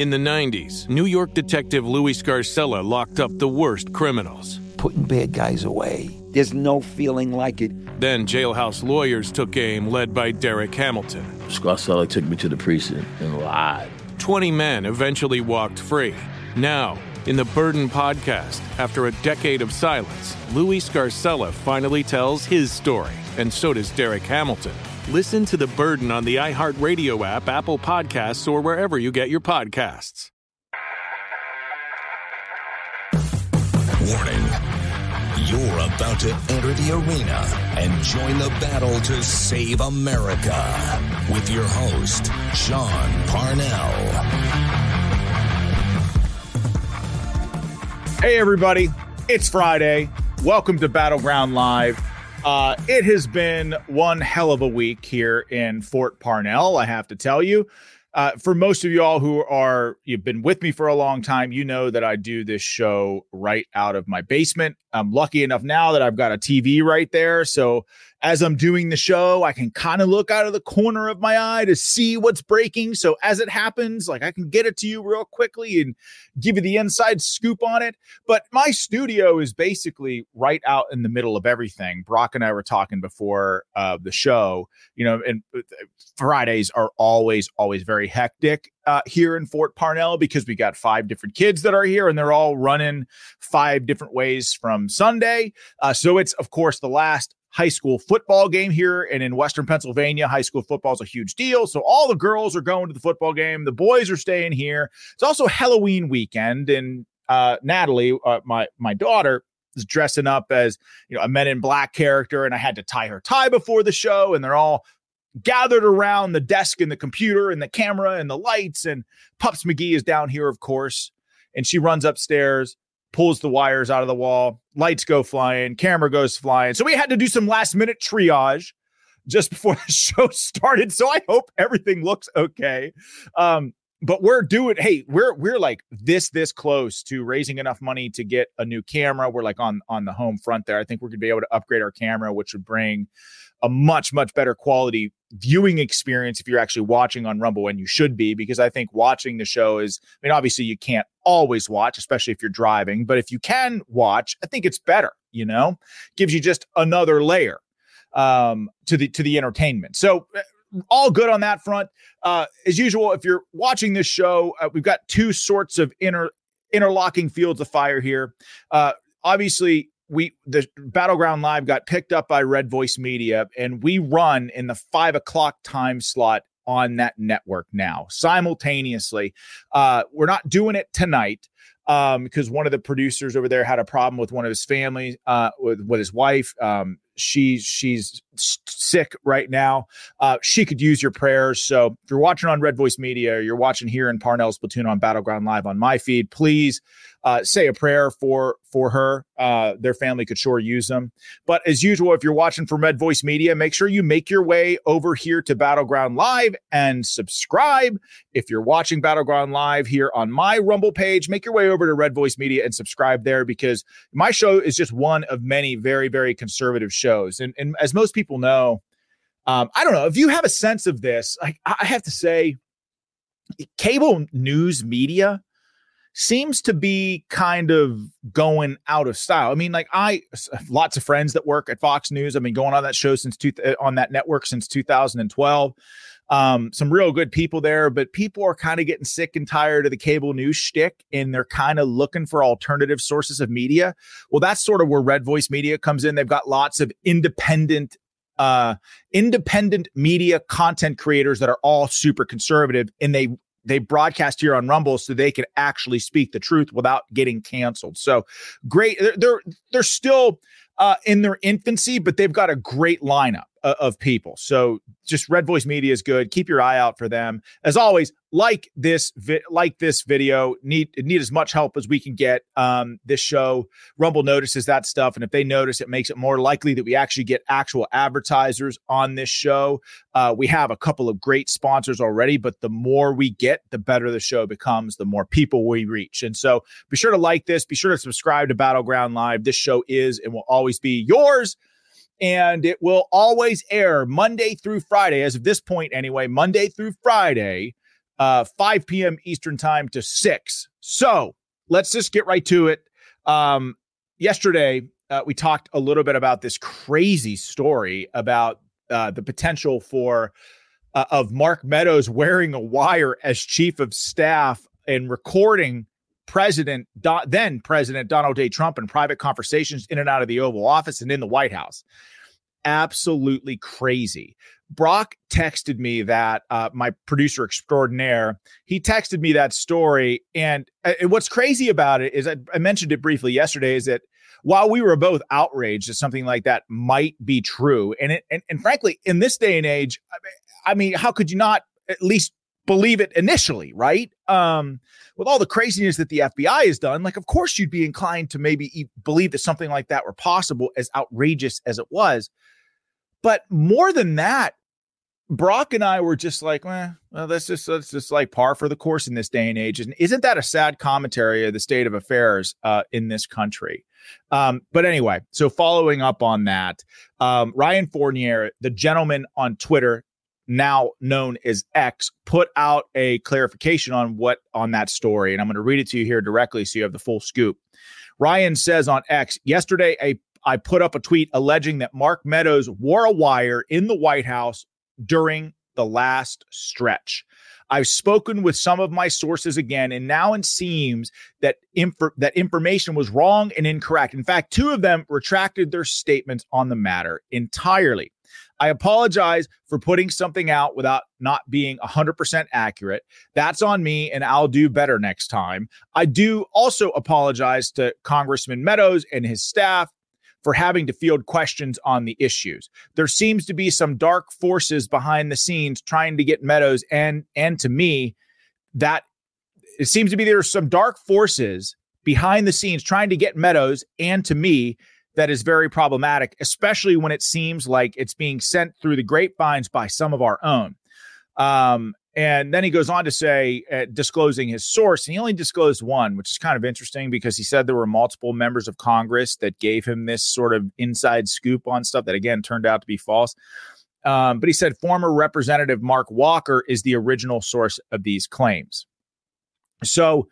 In the 90s, New York detective Louis Scarcella locked up the worst criminals. Putting bad guys away. There's no feeling like it. Then jailhouse lawyers took aim, led by Derek Hamilton. Scarcella took me to the precinct and lied. 20 men eventually walked free. Now, in the Burden podcast, after a decade of silence, Louis Scarcella finally tells his story, and so does Derek Hamilton. Listen to The Burden on the iHeartRadio app, Apple Podcasts, or wherever you get your podcasts. Warning. You're about to enter the arena and join the battle to save America with your host, Sean Parnell. Hey, everybody. It's Friday. Welcome to Battleground Live. Uh, it has been one hell of a week here in Fort Parnell, I have to tell you. Uh, for most of y'all who are you've been with me for a long time, you know that I do this show right out of my basement. I'm lucky enough now that I've got a TV right there, so as I'm doing the show, I can kind of look out of the corner of my eye to see what's breaking. So as it happens, like I can get it to you real quickly and give you the inside scoop on it. But my studio is basically right out in the middle of everything. Brock and I were talking before uh, the show, you know, and uh, Fridays are always, always very hectic uh, here in Fort Parnell because we got five different kids that are here and they're all running five different ways from Sunday. Uh, so it's, of course, the last high school football game here and in Western Pennsylvania. High school football is a huge deal. So all the girls are going to the football game. The boys are staying here. It's also Halloween weekend. And uh, Natalie, uh, my, my daughter, is dressing up as you know a Men in Black character, and I had to tie her tie before the show, and they're all gathered around the desk and the computer and the camera and the lights. And Pups McGee is down here, of course, and she runs upstairs pulls the wires out of the wall, lights go flying, camera goes flying. So we had to do some last minute triage just before the show started. So I hope everything looks okay. Um, but we're doing hey we're we're like this this close to raising enough money to get a new camera we're like on on the home front there i think we're gonna be able to upgrade our camera which would bring a much much better quality viewing experience if you're actually watching on rumble and you should be because i think watching the show is i mean obviously you can't always watch especially if you're driving but if you can watch i think it's better you know? Gives you just another layer um to the to the entertainment. So uh, all good on that front. Uh as usual if you're watching this show uh, we've got two sorts of inner interlocking fields of fire here. Uh obviously we the battleground live got picked up by red voice media and we run in the five o'clock time slot on that network now simultaneously. Uh we're not doing it tonight um because one of the producers over there had a problem with one of his family uh with, with his wife um she's she's sick right now. Uh, she could use your prayers. So if you're watching on Red Voice Media, or you're watching here in Parnell's Platoon on Battleground Live on my feed, please uh, say a prayer for for her. Uh, their family could sure use them. But as usual, if you're watching from Red Voice Media, make sure you make your way over here to Battleground Live and subscribe. If you're watching Battleground Live here on my Rumble page, make your way over to Red Voice Media and subscribe there because my show is just one of many very, very conservative shows. And, and as most people know, um, I don't know if you have a sense of this. I, I have to say, cable news media seems to be kind of going out of style. I mean, like I lots of friends that work at Fox News. I've been going on that show since two, on that network since 2012. Um, some real good people there, but people are kind of getting sick and tired of the cable news shtick, and they're kind of looking for alternative sources of media. Well, that's sort of where Red Voice Media comes in. They've got lots of independent uh, independent media content creators that are all super conservative and they they broadcast here on Rumble so they can actually speak the truth without getting canceled. So great. They're they're, they're still uh, in their infancy, but they've got a great lineup. Uh, of people. So just Red Voice Media is good. Keep your eye out for them. As always, like this vi- like this video. Need need as much help as we can get. Um, this show Rumble notices that stuff, and if they notice, it makes it more likely that we actually get actual advertisers on this show. Uh, we have a couple of great sponsors already, but the more we get, the better the show becomes. The more people we reach, and so be sure to like this. Be sure to subscribe to Battleground Live. This show is and will always be yours and it will always air Monday through Friday, as of this point anyway, Monday through Friday, uh, 5 p.m. Eastern time to 6. So let's just get right to it. Um, yesterday, uh, we talked a little bit about this crazy story about uh, the potential for uh, of Mark Meadows wearing a wire as chief of staff and recording President, then President Donald J. Trump in private conversations in and out of the Oval Office and in the White House. Absolutely crazy. Brock texted me that uh, my producer extraordinaire, he texted me that story. And, uh, and what's crazy about it is I, I mentioned it briefly yesterday is that while we were both outraged that something like that might be true, and it, and, and frankly, in this day and age, I mean, how could you not at least believe it initially, right? Um, with all the craziness that the FBI has done, like, of course, you'd be inclined to maybe believe that something like that were possible, as outrageous as it was. But more than that, Brock and I were just like, well, well, that's just that's just like par for the course in this day and age. And isn't that a sad commentary of the state of affairs uh, in this country? Um, but anyway, so following up on that, um, Ryan Fournier, the gentleman on Twitter, now known as X, put out a clarification on what on that story, and I'm going to read it to you here directly so you have the full scoop. Ryan says on X yesterday, a I put up a tweet alleging that Mark Meadows wore a wire in the White House during the last stretch. I've spoken with some of my sources again, and now it seems that inf- that information was wrong and incorrect. In fact, two of them retracted their statements on the matter entirely. I apologize for putting something out without not being 100% accurate. That's on me, and I'll do better next time. I do also apologize to Congressman Meadows and his staff for having to field questions on the issues. There seems to be some dark forces behind the scenes trying to get Meadows and and to me that it seems to be there's some dark forces behind the scenes trying to get Meadows and to me that is very problematic, especially when it seems like it's being sent through the grapevines by some of our own. Um, and then he goes on to say, uh, disclosing his source, and he only disclosed one, which is kind of interesting because he said there were multiple members of Congress that gave him this sort of inside scoop on stuff that, again, turned out to be false. Um, but he said former Representative Mark Walker is the original source of these claims. So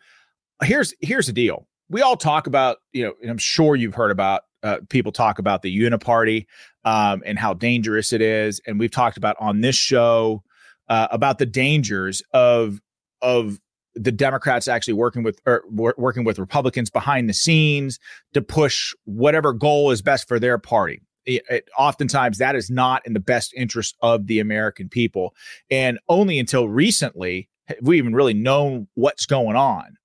here's here's the deal. We all talk about, you know, and I'm sure you've heard about uh, people talk about the uniparty um, and how dangerous it is, and we've talked about on this show uh, about the dangers of of the Democrats actually working with or working with Republicans behind the scenes to push whatever goal is best for their party. It, it, oftentimes, that is not in the best interest of the American people, and only until recently have we even really known what's going on.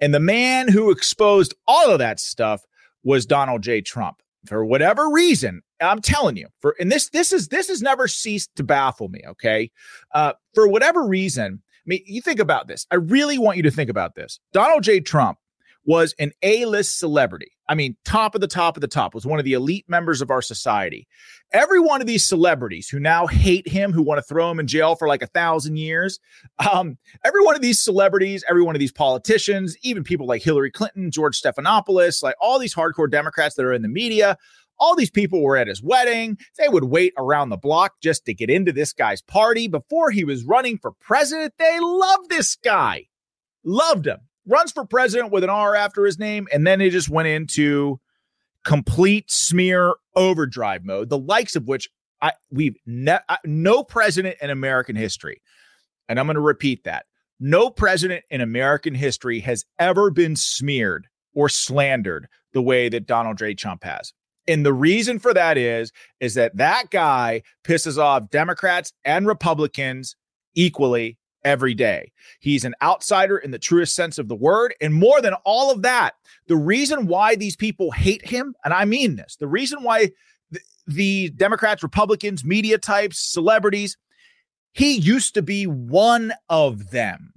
And the man who exposed all of that stuff was Donald J. Trump. For whatever reason, I'm telling you, for and this this is this has never ceased to baffle me. Okay, uh, for whatever reason, I mean, you think about this. I really want you to think about this. Donald J. Trump was an A-list celebrity. I mean, top of the top of the top, was one of the elite members of our society. Every one of these celebrities who now hate him, who want to throw him in jail for like a thousand years, um, every one of these celebrities, every one of these politicians, even people like Hillary Clinton, George Stephanopoulos, like all these hardcore Democrats that are in the media, all these people were at his wedding. They would wait around the block just to get into this guy's party before he was running for president. They loved this guy, loved him. Runs for president with an R after his name, and then it just went into complete smear overdrive mode, the likes of which I we've ne- no president in American history, and I'm going to repeat that. No president in American history has ever been smeared or slandered the way that Donald J. Trump has. And the reason for that is is that that guy pisses off Democrats and Republicans equally every day. He's an outsider in the truest sense of the word. And more than all of that, the reason why these people hate him, and I mean this, the reason why the Democrats, Republicans, media types, celebrities. He used to be one of them.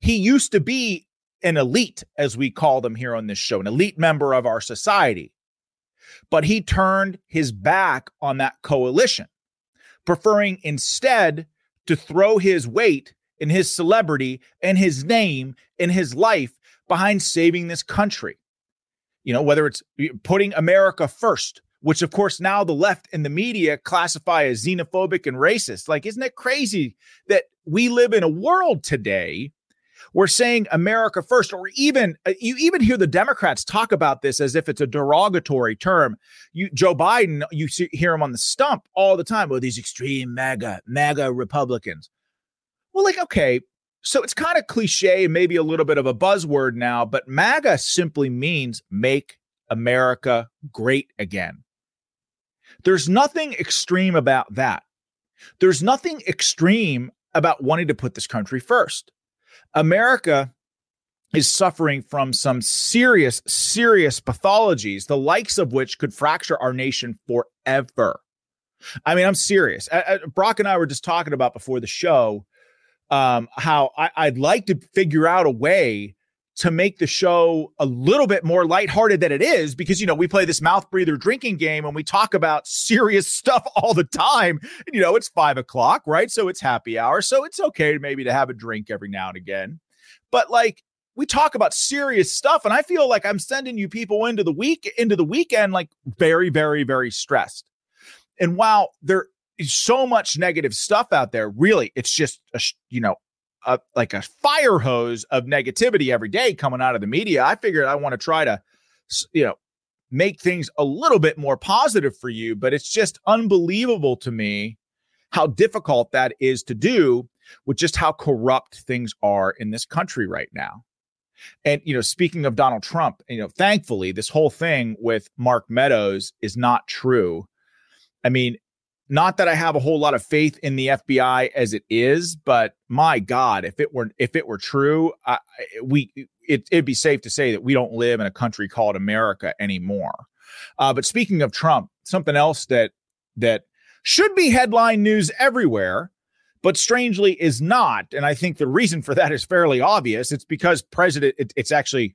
He used to be an elite, as we call them here on this show, an elite member of our society. But he turned his back on that coalition, preferring instead to throw his weight and his celebrity and his name and his life behind saving this country. You know, whether it's putting America first, which of course now the left and the media classify as xenophobic and racist. Like, isn't it crazy that we live in a world today we're saying America first, or even uh, you even hear the Democrats talk about this as if it's a derogatory term. You Joe Biden, you see, hear him on the stump all the time. Oh, these extreme MAGA, MAGA Republicans. Well, like, okay, so it's kind of cliche maybe a little bit of a buzzword now, but MAGA simply means make America great again. There's nothing extreme about that. There's nothing extreme about wanting to put this country first. America is suffering from some serious, serious pathologies, the likes of which could fracture our nation forever. I mean, I'm serious. I, I, Brock and I were just talking about before the show um, how I, I'd like to figure out a way to make the show a little bit more lighthearted than it is because you know we play this mouth breather drinking game and we talk about serious stuff all the time. And you know it's five o'clock right? So it's happy hour. So it's okay maybe to have a drink every now and again. But like we talk about serious stuff and i feel like i'm sending you people into the week into the weekend like very very very stressed. And while there so much negative stuff out there really it's just a, you know a, like a fire hose of negativity every day coming out of the media. I figured I want to try to, you know, make things a little bit more positive for you, but it's just unbelievable to me how difficult that is to do with just how corrupt things are in this country right now. And you know, speaking of Donald Trump, you know, thankfully this whole thing with Mark Meadows is not true. I mean, not that I have a whole lot of faith in the FBI as it is, but my God, if it were if it were true, I, we it, it'd be safe to say that we don't live in a country called America anymore. Uh, but speaking of Trump, something else that that should be headline news everywhere, but strangely is not, and I think the reason for that is fairly obvious. It's because President. It, it's actually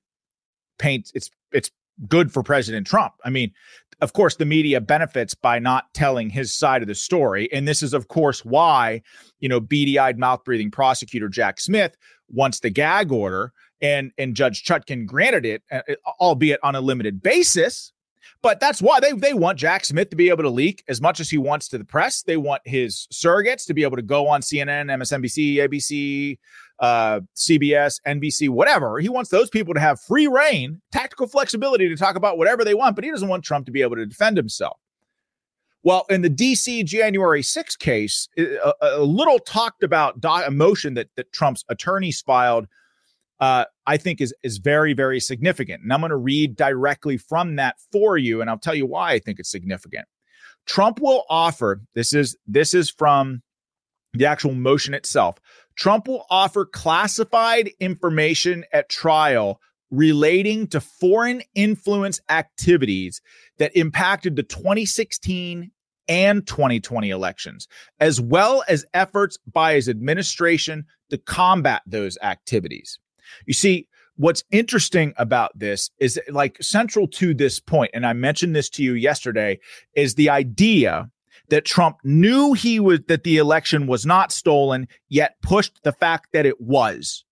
paint. It's it's good for President Trump. I mean, of course, the media benefits by not telling his side of the story. And this is, of course, why, you know, beady eyed, mouth breathing prosecutor Jack Smith wants the gag order. And, and Judge Chutkan granted it, uh, albeit on a limited basis. But that's why they, they want Jack Smith to be able to leak as much as he wants to the press. They want his surrogates to be able to go on CNN, MSNBC, ABC, uh, CBS, NBC, whatever. He wants those people to have free rein, tactical flexibility to talk about whatever they want, but he doesn't want Trump to be able to defend himself. Well, in the DC January 6 case, a, a little talked about a motion that, that Trump's attorneys filed, uh, I think is, is very, very significant. And I'm going to read directly from that for you, and I'll tell you why I think it's significant. Trump will offer this is this is from the actual motion itself. Trump will offer classified information at trial relating to foreign influence activities that impacted the 2016 and 2020 elections, as well as efforts by his administration to combat those activities. You see, what's interesting about this is like central to this point, and I mentioned this to you yesterday, is the idea that Trump knew he was that the election was not stolen, yet pushed the fact that it was,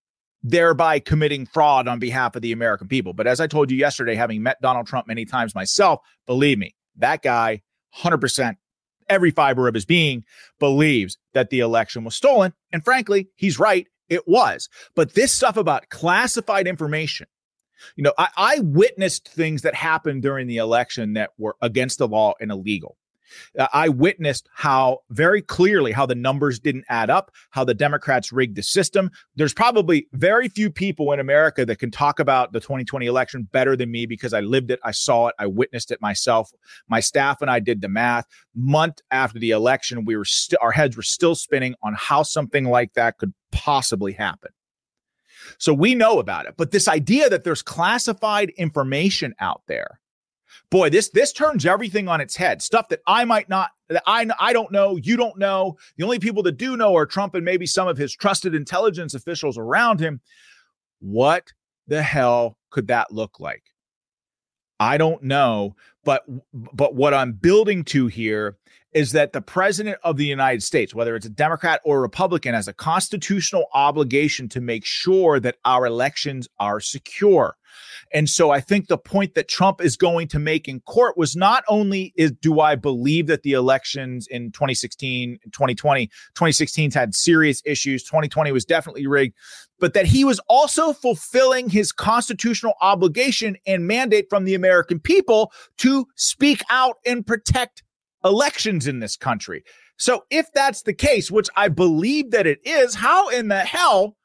thereby committing fraud on behalf of the American people. But as I told you yesterday, having met Donald Trump many times myself, believe me, that guy, 100%, every fiber of his being believes that the election was stolen. And frankly, he's right. It was. But this stuff about classified information, you know, I, I witnessed things that happened during the election that were against the law and illegal. Uh, I witnessed how very clearly how the numbers didn't add up, how the Democrats rigged the system. There's probably very few people in America that can talk about the 2020 election better than me because I lived it, I saw it, I witnessed it myself. My staff and I did the math. Month after the election, we were still our heads were still spinning on how something like that could possibly happen. So we know about it. But this idea that there's classified information out there boy, this this turns everything on its head. Stuff that I might not that I I don't know, you don't know. The only people that do know are Trump and maybe some of his trusted intelligence officials around him. What the hell could that look like? I don't know, but but what I'm building to here is that the president of the United States, whether it's a Democrat or a Republican, has a constitutional obligation to make sure that our elections are secure. And so I think the point that Trump is going to make in court was not only is do I believe that the elections in 2016, 2020, 2016 had serious issues, 2020 was definitely rigged, but that he was also fulfilling his constitutional obligation and mandate from the American people to speak out and protect elections in this country. So if that's the case, which I believe that it is, how in the hell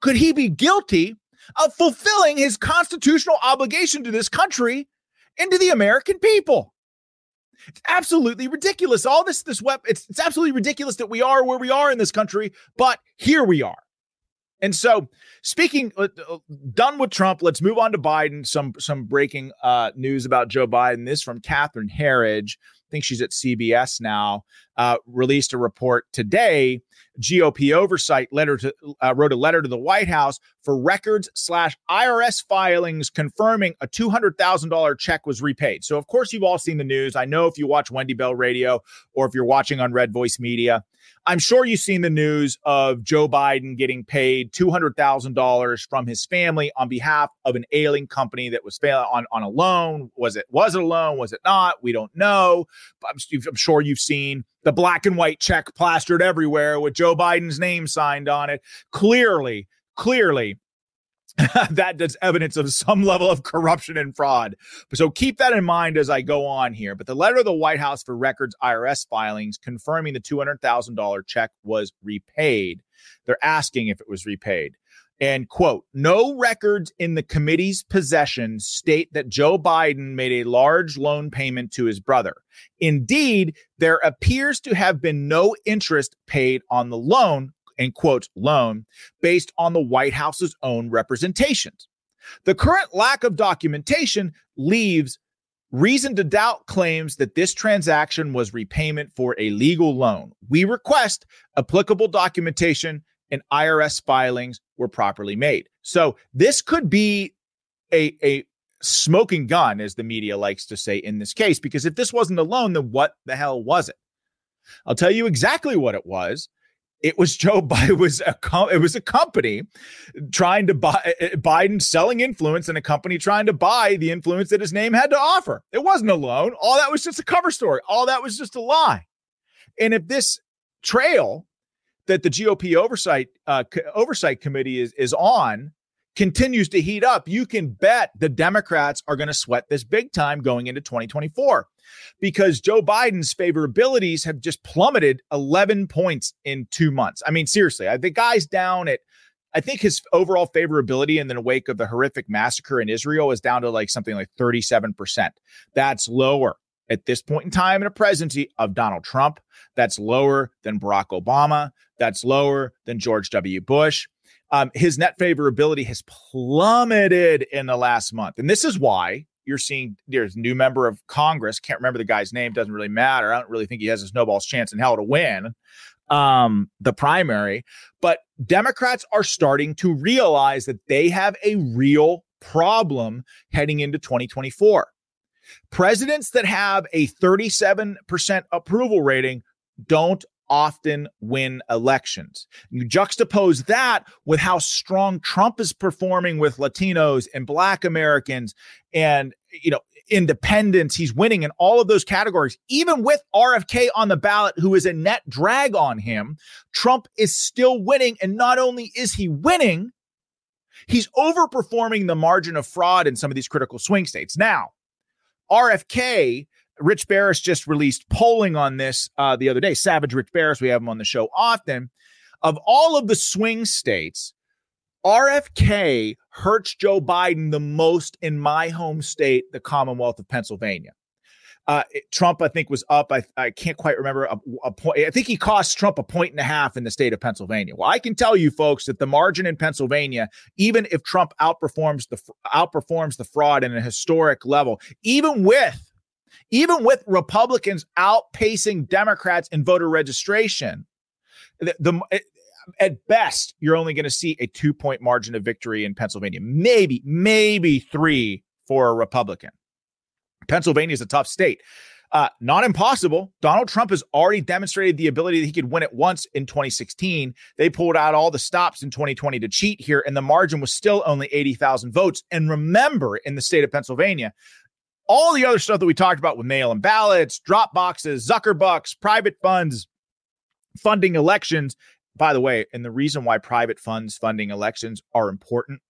could he be guilty of fulfilling his constitutional obligation to this country and to the American people? It's absolutely ridiculous. All this, this web, it's, it's absolutely ridiculous that we are where we are in this country, but here we are. And so, speaking uh, uh done with Trump, let's move on to Biden. Some some breaking uh, news about Joe Biden. This from Catherine Herridge I think she's at CBS now, uh, released a report today. GOP oversight letter to uh, wrote a letter to the White House for records slash IRS filings confirming a two hundred thousand dollar check was repaid. So of course you've all seen the news. I know if you watch Wendy Bell Radio or if you're watching on Red Voice Media, I'm sure you've seen the news of Joe Biden getting paid $200,000 from his family on behalf of an ailing company that was failing on, on a loan. Was it was it a loan? Was it not? We don't know. I'm, I'm sure you've seen the black and white check plastered everywhere with Joe Biden's name signed on it. Clearly, clearly that does evidence of some level of corruption and fraud. So keep that in mind as I go on here. But the letter of the White House for records IRS filings confirming the $200,000 check was repaid. They're asking if it was repaid. And quote, no records in the committee's possession state that Joe Biden made a large loan payment to his brother. Indeed, there appears to have been no interest paid on the loan, and quote, loan based on the White House's own representations. The current lack of documentation leaves reason to doubt claims that this transaction was repayment for a legal loan. We request applicable documentation and IRS filings were properly made. So this could be a, a smoking gun, as the media likes to say in this case, because if this wasn't a loan, then what the hell was it? I'll tell you exactly what it was. It was Joe Biden was a it was a company trying to buy eh, eh, Biden selling influence and a company trying to buy the influence that his name had to offer. It wasn't a loan. All that was just a cover story. All that was just a lie. And if this trail that the GOP oversight uh, oversight committee is is on continues to heat up, you can bet the Democrats are going to sweat this big time going into 2024 because Joe Biden's favorabilities have just plummeted 11 points in two months. I mean, seriously, the guy's down at, I think his overall favorability in the wake of the horrific massacre in Israel is down to like something like 37%. That's lower at this point in time in a presidency of Donald Trump. That's lower than Barack Obama. That's lower than George W. Bush. Um, his net favorability has plummeted in the last month. And this is why you're seeing there's new member of Congress. Can't remember the guy's name. Doesn't really matter. I don't really think he has a snowball's chance in hell to win um, the primary. But Democrats are starting to realize that they have a real problem heading into 2024. Presidents that have a 37% approval rating don't often win elections. You juxtapose that with how strong Trump is performing with Latinos and Black Americans and, you know, independents. He's winning in all of those categories. Even with RFK on the ballot, who is a net drag on him, Trump is still winning. And not only is he winning, he's overperforming the margin of fraud in some of these critical swing states. Now, RFK Rich Baris just released polling on this uh, the other day. Savage Rich Baris, we have him on the show often. Of all of the swing states, RFK hurts Joe Biden the most in my home state, the Commonwealth of Pennsylvania. Uh, Trump, I think, was up. I, I can't quite remember a, a, point. I think he cost Trump a point and a half in the state of Pennsylvania. Well, I can tell you, folks, that the margin in Pennsylvania, even if Trump outperforms the outperforms the fraud in a historic level, even with even with Republicans outpacing Democrats in voter registration, the, the at best you're only going to see a two point margin of victory in Pennsylvania, maybe maybe three for a Republican. Pennsylvania is a tough state. Uh, not impossible. Donald Trump has already demonstrated the ability that he could win it once in 2016. They pulled out all the stops in 2020 to cheat here, and the margin was still only 80,000 votes. And remember, in the state of Pennsylvania, all the other stuff that we talked about with mail in ballots, drop boxes, Zuckerbucks, private funds, funding elections. By the way, and the reason why private funds funding elections are important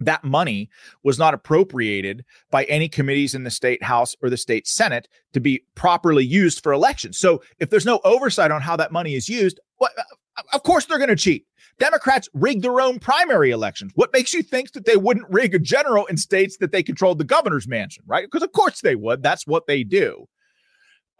that money was not appropriated by any committees in the state house or the state senate to be properly used for elections. So if there's no oversight on how that money is used, well, of course they're going to cheat. Democrats rig their own primary elections. What makes you think that they wouldn't rig a general in states that they controlled the governor's mansion, right? Because of course they would. That's what they do.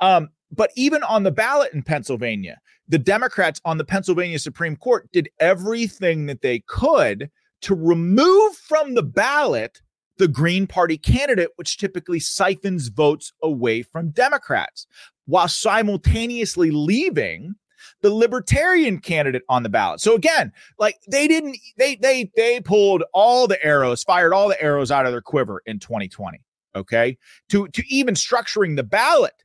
Um, but even on the ballot in Pennsylvania, the Democrats on the Pennsylvania Supreme Court did everything that they could to remove from the ballot the Green Party candidate, which typically siphons votes away from Democrats, while simultaneously leaving the libertarian candidate on the ballot. So again, like they didn't they they they pulled all the arrows, fired all the arrows out of their quiver in 2020, okay? To to even structuring the ballot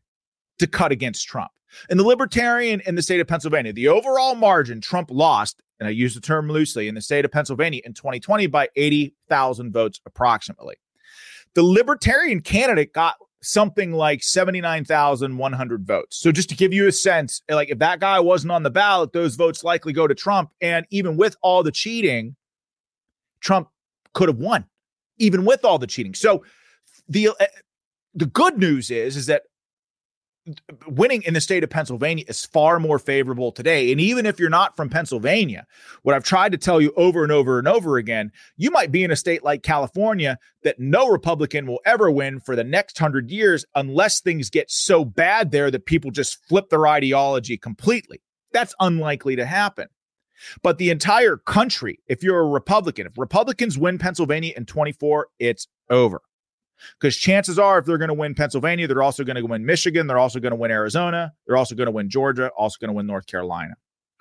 to cut against Trump. And the libertarian in the state of Pennsylvania, the overall margin Trump lost, and I use the term loosely, in the state of Pennsylvania in 2020 by 80,000 votes approximately. The libertarian candidate got something like 79,100 votes. So just to give you a sense, like if that guy wasn't on the ballot, those votes likely go to Trump. And even with all the cheating, Trump could have won, even with all the cheating. So the uh, the good news is is that winning in the state of Pennsylvania is far more favorable today. And even if you're not from Pennsylvania, what I've tried to tell you over and over and over again, you might be in a state like California that no Republican will ever win for the next hundred years unless things get so bad there that people just flip their ideology completely. That's unlikely to happen. But the entire country, if you're a Republican, if Republicans win Pennsylvania in 24, it's over. Because chances are, if they're going to win Pennsylvania, they're also going to win Michigan. They're also going to win Arizona. They're also going to win Georgia, also going to win North Carolina.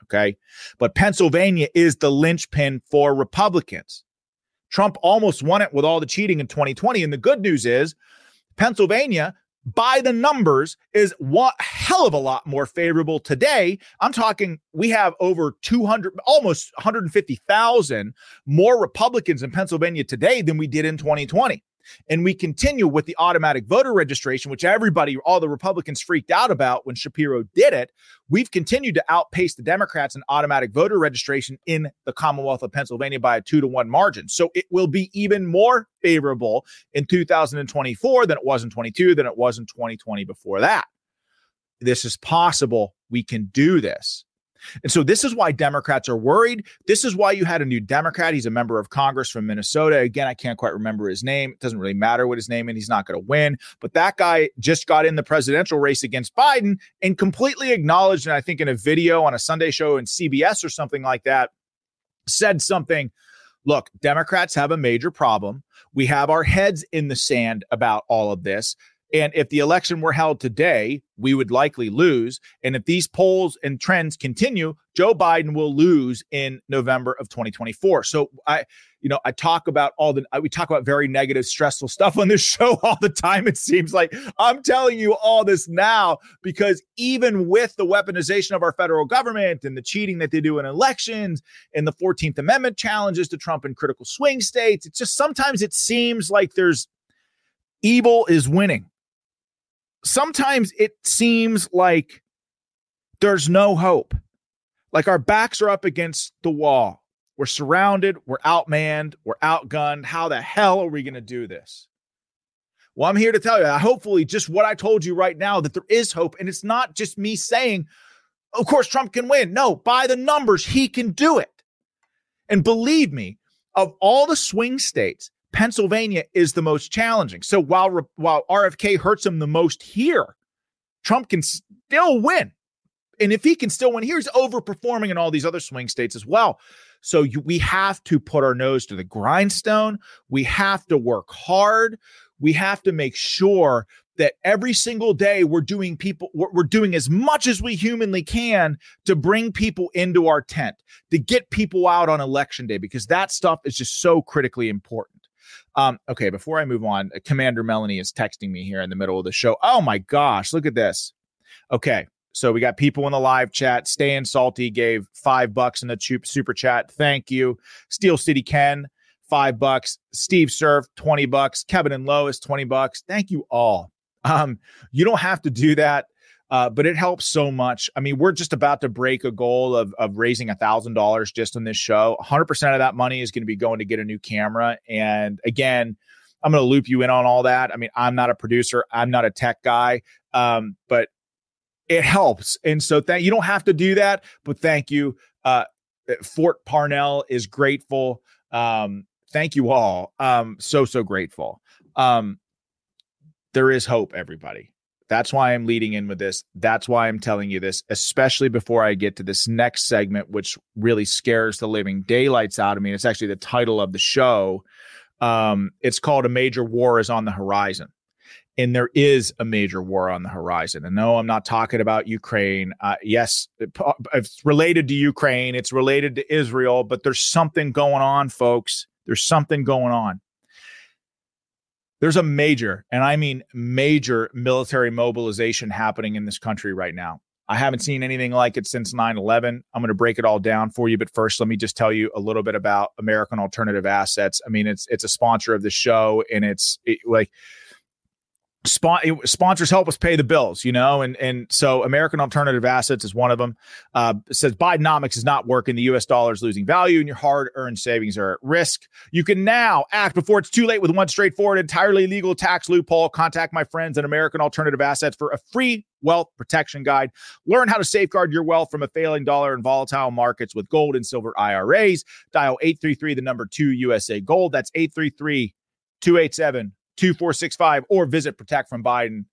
Okay. But Pennsylvania is the linchpin for Republicans. Trump almost won it with all the cheating in 2020. And the good news is Pennsylvania, by the numbers, is one hell of a lot more favorable today. I'm talking, we have over 200, almost 150,000 more Republicans in Pennsylvania today than we did in 2020 and we continue with the automatic voter registration, which everybody, all the Republicans freaked out about when Shapiro did it. We've continued to outpace the Democrats in automatic voter registration in the Commonwealth of Pennsylvania by a two to one margin. So it will be even more favorable in 2024 than it was in 22, than it was in 2020 before that. This is possible. We can do this. And so this is why Democrats are worried. This is why you had a new Democrat. He's a member of Congress from Minnesota. Again, I can't quite remember his name. It doesn't really matter what his name is. He's not going to win. But that guy just got in the presidential race against Biden and completely acknowledged, and I think in a video on a Sunday show in CBS or something like that, said something. Look, Democrats have a major problem. We have our heads in the sand about all of this. And if the election were held today, we would likely lose. And if these polls and trends continue, Joe Biden will lose in November of 2024. So I, you know, I talk about all the, we talk about very negative, stressful stuff on this show all the time. It seems like I'm telling you all this now because even with the weaponization of our federal government and the cheating that they do in elections and the 14th Amendment challenges to Trump in critical swing states, it's just sometimes it seems like there's evil is winning sometimes it seems like there's no hope. Like our backs are up against the wall. We're surrounded, we're outmanned, we're outgunned. How the hell are we going to do this? Well, I'm here to tell you, hopefully, just what I told you right now, that there is hope. And it's not just me saying, of course, Trump can win. No, by the numbers, he can do it. And believe me, of all the swing states, Pennsylvania is the most challenging. So while while RFK hurts him the most here, Trump can still win. And if he can still win here, he's overperforming in all these other swing states as well. So you, we have to put our nose to the grindstone. We have to work hard. We have to make sure that every single day we're doing people we're doing as much as we humanly can to bring people into our tent to get people out on election day because that stuff is just so critically important um, okay before i move on commander melanie is texting me here in the middle of the show oh my gosh look at this okay so we got people in the live chat. Staying salty gave five bucks in the super chat. Thank you. Steel City Ken, five bucks. Steve Surf, 20 bucks. Kevin and Lois, 20 bucks. Thank you all. Um, you don't have to do that. Uh, but it helps so much. I mean, we're just about to break a goal of, of raising a thousand dollars just on this show. 100% of that money is going to be going to get a new camera. And again, I'm going to loop you in on all that. I mean, I'm not a producer, I'm not a tech guy, um, but it helps. And so thank you don't have to do that, but thank you. Uh, Fort Parnell is grateful. Um, thank you all. Um, so so grateful. Um, there is hope, everybody. That's why I'm leading in with this. That's why I'm telling you this, especially before I get to this next segment, which really scares the living daylights out of me. It's actually the title of the show. Um, it's called A Major War is on the Horizon and there is a major war on the horizon. And no, I'm not talking about Ukraine. Uh, yes, it, it's related to Ukraine, it's related to Israel, but there's something going on, folks. There's something going on. There's a major, and I mean major military mobilization happening in this country right now. I haven't seen anything like it since 9 11. I'm going to break it all down for you. But first, let me just tell you a little bit about American Alternative Assets. I mean, it's it's a sponsor of the show, and it's it, like Spon- sponsors help us pay the bills, you know, and and so American Alternative Assets is one of them. Uh, says Bidenomics is not working. The U.S. dollar is losing value, and your hard-earned savings are at risk. You can now act before it's too late with one straightforward, entirely legal tax loophole. Contact my friends at American Alternative Assets for a free wealth protection guide. Learn how to safeguard your wealth from a failing dollar and volatile markets with gold and silver IRAs. Dial eight three three the number two USA Gold. That's eight three three two eight seven. 2465 or visit protect from Biden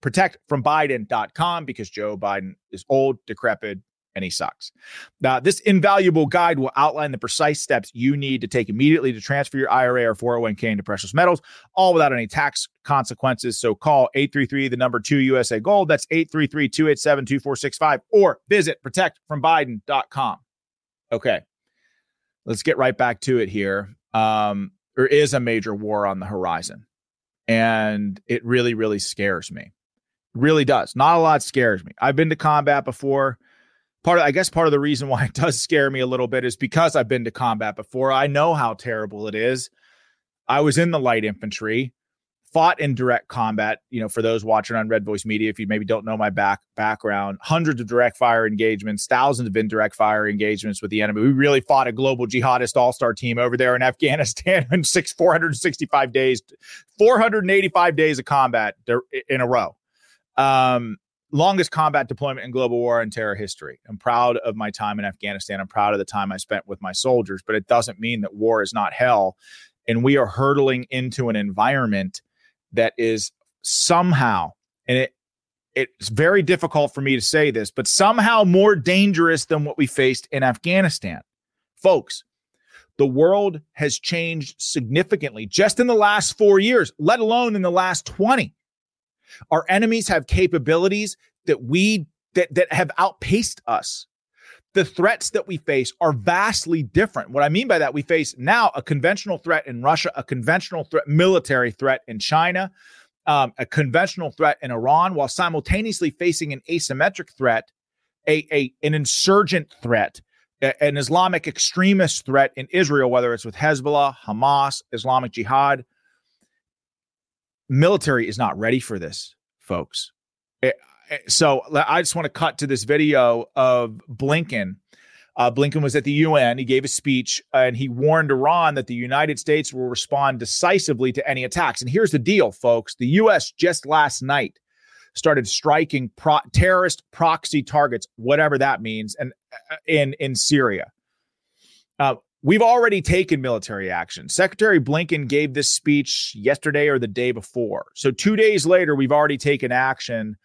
protect from Biden.com because Joe Biden is old, decrepit, and he sucks. Now, this invaluable guide will outline the precise steps you need to take immediately to transfer your IRA or 401k into precious metals, all without any tax consequences. So call 833 the number 2 USA Gold. That's 833 287 2465 or visit protectfrombiden.com. Okay. Let's get right back to it here. Um, there is a major war on the horizon and it really really scares me. Really does. Not a lot scares me. I've been to combat before. Part of i guess part of the reason why it does scare me a little bit is because i've been to combat before. I know how terrible it is. I was in the light infantry fought in direct combat. You know, for those watching on Red Voice Media, if you maybe don't know my back background, hundreds of direct fire engagements, thousands of indirect fire engagements with the enemy. We really fought a global jihadist all star team over there in Afghanistan in six 465 days, 485 days of combat in a row. Um, longest combat deployment in global war and terror history. I'm proud of my time in Afghanistan. I'm proud of the time I spent with my soldiers, but it doesn't mean that war is not hell. And we are hurtling into an environment that is somehow, and it it's very difficult for me to say this, but somehow more dangerous than what we faced in Afghanistan. Folks, the world has changed significantly just in the last four years, let alone in the last 20. Our enemies have capabilities that we that, that have outpaced us. The threats that we face are vastly different. What I mean by that, we face now a conventional threat in Russia, a conventional threat, military threat in China, um, a conventional threat in Iran, while simultaneously facing an asymmetric threat, a, a an insurgent threat, a, an Islamic extremist threat in Israel, whether it's with Hezbollah, Hamas, Islamic Jihad. Military is not ready for this, folks. It, so I just want to cut to this video of Blinken. Uh, Blinken was at the UN. He gave a speech and he warned Iran that the United States will respond decisively to any attacks. And here's the deal, folks the US just last night started striking pro- terrorist proxy targets, whatever that means, and uh, in, in Syria. Uh, we've already taken military action. Secretary Blinken gave this speech yesterday or the day before. So two days later, we've already taken action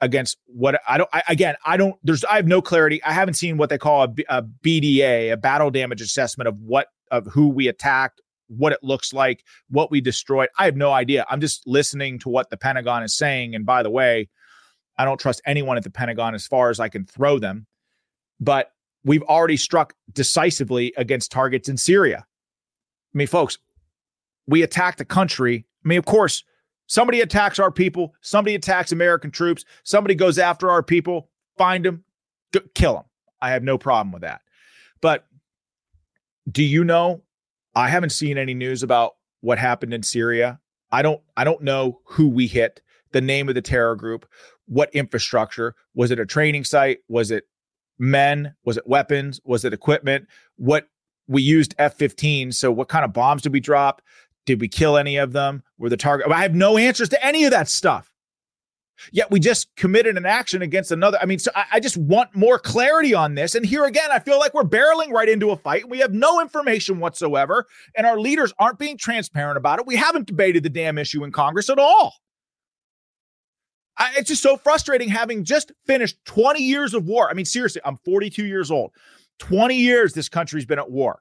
against what I don't. I, again, I don't. There's. I have no clarity. I haven't seen what they call a, a BDA, a battle damage assessment of what of who we attacked, what it looks like, what we destroyed. I have no idea. I'm just listening to what the Pentagon is saying. And by the way, I don't trust anyone at the Pentagon as far as I can throw them. But we've already struck decisively against targets in Syria. I mean, folks, we attacked a country. I mean, of course, somebody attacks our people, somebody attacks American troops, somebody goes after our people, find them, kill them. I have no problem with that. But do you know? I haven't seen any news about what happened in Syria. I don't I don't know who we hit, the name of the terror group, what infrastructure, was it a training site, was it men? Was it weapons? Was it equipment? What we used F 15. So, what kind of bombs did we drop? Did we kill any of them? Were the target? I have no answers to any of that stuff. Yet we just committed an action against another. I mean, so I, I just want more clarity on this. And here again, I feel like we're barreling right into a fight. We have no information whatsoever, and our leaders aren't being transparent about it. We haven't debated the damn issue in Congress at all. I, it's just so frustrating having just finished 20 years of war. I mean, seriously, I'm 42 years old. 20 years this country's been at war.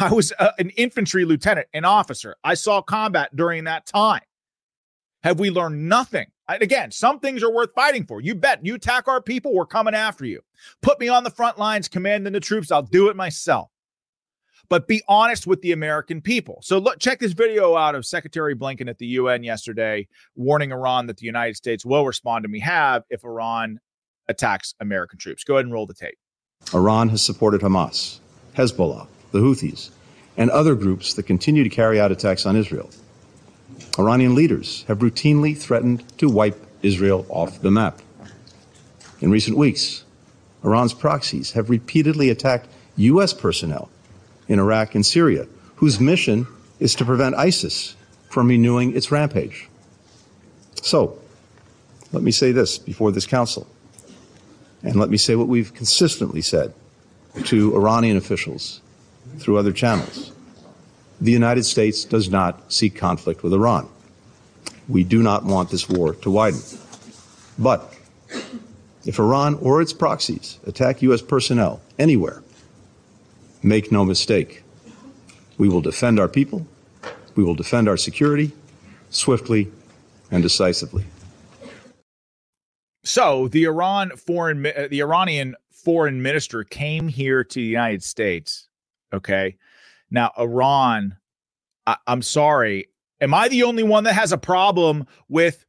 I was a, an infantry lieutenant, an officer. I saw combat during that time. Have we learned nothing? And again, some things are worth fighting for. You bet. You attack our people, we're coming after you. Put me on the front lines, commanding the troops. I'll do it myself but be honest with the American people. So look, check this video out of Secretary Blinken at the UN yesterday, warning Iran that the United States will respond, and we have if Iran attacks American troops. Go ahead and roll the tape. Iran has supported Hamas, Hezbollah, the Houthis, and other groups that continue to carry out attacks on Israel. Iranian leaders have routinely threatened to wipe Israel off the map. In recent weeks, Iran's proxies have repeatedly attacked U.S. personnel in Iraq and Syria, whose mission is to prevent ISIS from renewing its rampage. So, let me say this before this council, and let me say what we've consistently said to Iranian officials through other channels. The United States does not seek conflict with Iran. We do not want this war to widen. But if Iran or its proxies attack U.S. personnel anywhere, Make no mistake, we will defend our people, we will defend our security swiftly and decisively. So the Iran foreign, uh, the Iranian foreign minister came here to the United States. Okay, now Iran, I, I'm sorry, am I the only one that has a problem with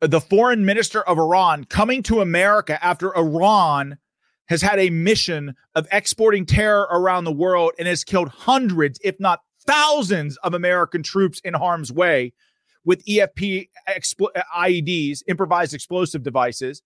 the foreign minister of Iran coming to America after Iran has had a mission of exporting terror around the world and has killed hundreds, if not thousands, of American troops in harm's way with EFP expl- uh, IEDs, improvised explosive devices.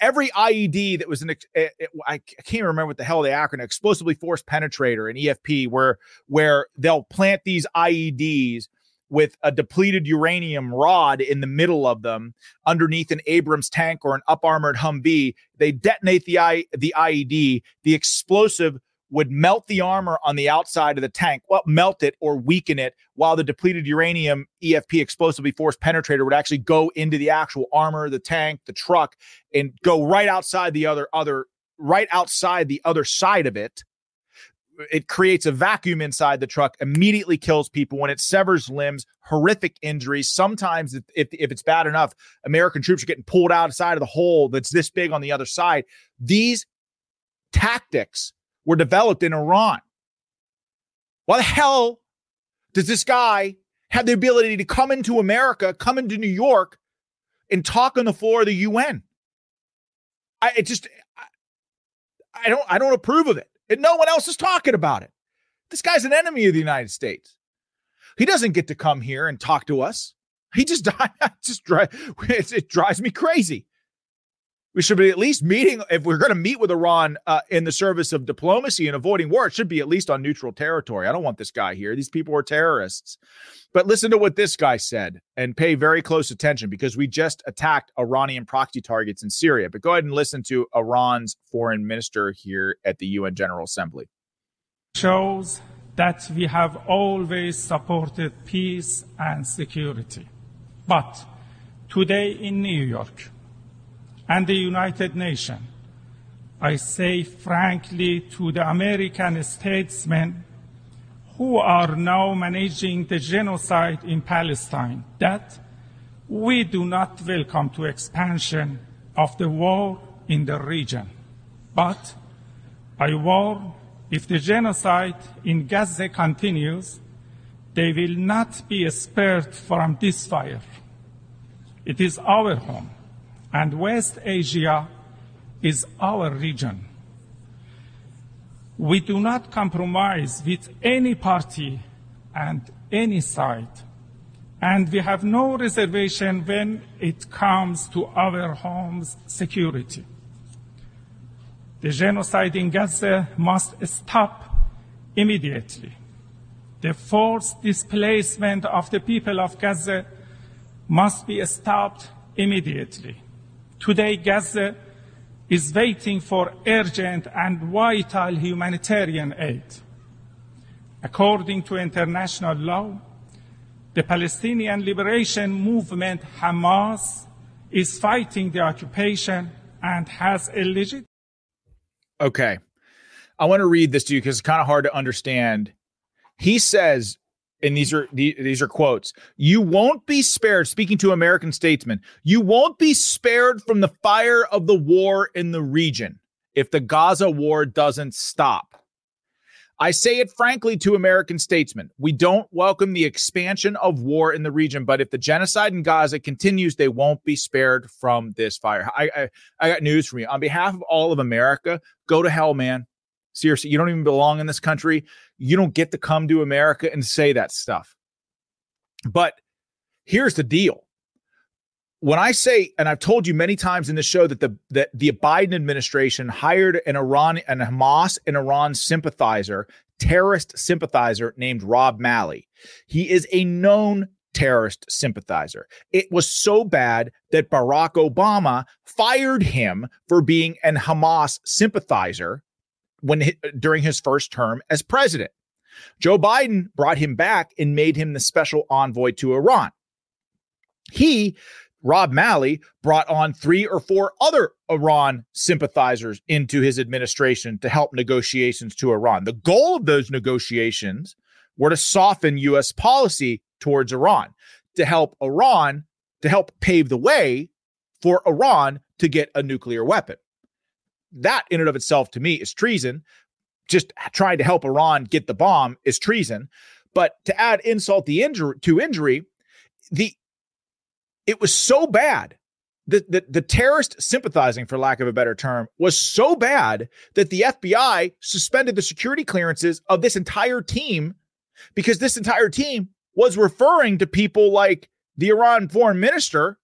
Every IED that was an, eh, eh, I can't remember what the hell the acronym, explosively force penetrator, an EFP, where where they'll plant these IEDs with a depleted uranium rod in the middle of them underneath an Abrams tank or an up armored Humvee. They detonate the, I, the IED. The explosive would melt the armor on the outside of the tank, well, melt it or weaken it, while the depleted uranium EFP explosively force penetrator would actually go into the actual armor, the tank, the truck, and go right outside the other other right outside the other side of it it creates a vacuum inside the truck, immediately kills people when it severs limbs, horrific injuries. Sometimes, if, if, if, it's bad enough, American troops are getting pulled outside of the hole that's this big on the other side. These tactics were developed in Iran. Why the hell does this guy have the ability to come into America, come into New York, and talk on the floor of the UN? I it just I, I don't I don't approve of it and no one else is talking about it. This guy's an enemy of the United States. He doesn't get to come here and talk to us. He just just it drives me crazy. We should be at least meeting if we're going to meet with Iran uh, in the service of diplomacy and avoiding war. It should be at least on neutral territory. I don't want this guy here. These people are terrorists. But listen to what this guy said and pay very close attention because we just attacked Iranian proxy targets in Syria. But go ahead and listen to Iran's foreign minister here at the UN General Assembly. shows that we have always supported peace and security. But today in New York and the United Nations, I say frankly to the American statesmen who are now managing the genocide in Palestine that we do not welcome to expansion of the war in the region. But I warn if the genocide in Gaza continues, they will not be spared from this fire. It is our home, and West Asia is our region. We do not compromise with any party and any side, and we have no reservation when it comes to our home's security. The genocide in Gaza must stop immediately. The forced displacement of the people of Gaza must be stopped immediately. Today, Gaza is waiting for urgent and vital humanitarian aid. According to international law, the Palestinian Liberation Movement, Hamas, is fighting the occupation and has a legit. Okay. I want to read this to you because it's kind of hard to understand. He says, and these are these are quotes, you won't be spared, speaking to American statesmen, you won't be spared from the fire of the war in the region if the Gaza war doesn't stop. I say it frankly to American statesmen. We don't welcome the expansion of war in the region, but if the genocide in Gaza continues, they won't be spared from this fire. I, I, I got news for you. On behalf of all of America, go to hell, man. Seriously, you don't even belong in this country. You don't get to come to America and say that stuff. But here's the deal when I say, and I've told you many times in the show that the that the Biden administration hired an Iran and Hamas and Iran sympathizer, terrorist sympathizer named Rob Malley. He is a known terrorist sympathizer. It was so bad that Barack Obama fired him for being an Hamas sympathizer when during his first term as president. Joe Biden brought him back and made him the special envoy to Iran. He Rob Malley brought on three or four other Iran sympathizers into his administration to help negotiations to Iran. The goal of those negotiations were to soften U.S. policy towards Iran, to help Iran, to help pave the way for Iran to get a nuclear weapon. That, in and of itself, to me, is treason. Just trying to help Iran get the bomb is treason. But to add insult the injury to injury, the it was so bad that the, the terrorist sympathizing, for lack of a better term, was so bad that the FBI suspended the security clearances of this entire team because this entire team was referring to people like the Iran foreign minister.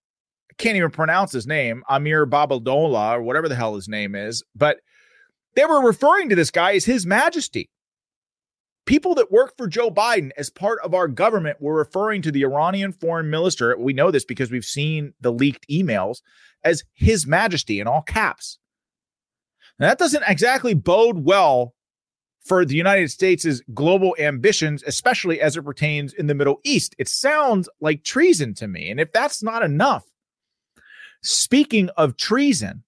Can't even pronounce his name, Amir Babaldola, or whatever the hell his name is, but they were referring to this guy as His Majesty people that work for Joe Biden as part of our government were referring to the Iranian foreign minister. We know this because we've seen the leaked emails as His Majesty in all caps. Now, that doesn't exactly bode well for the United States' global ambitions, especially as it pertains in the Middle East. It sounds like treason to me. And if that's not enough, speaking of treason,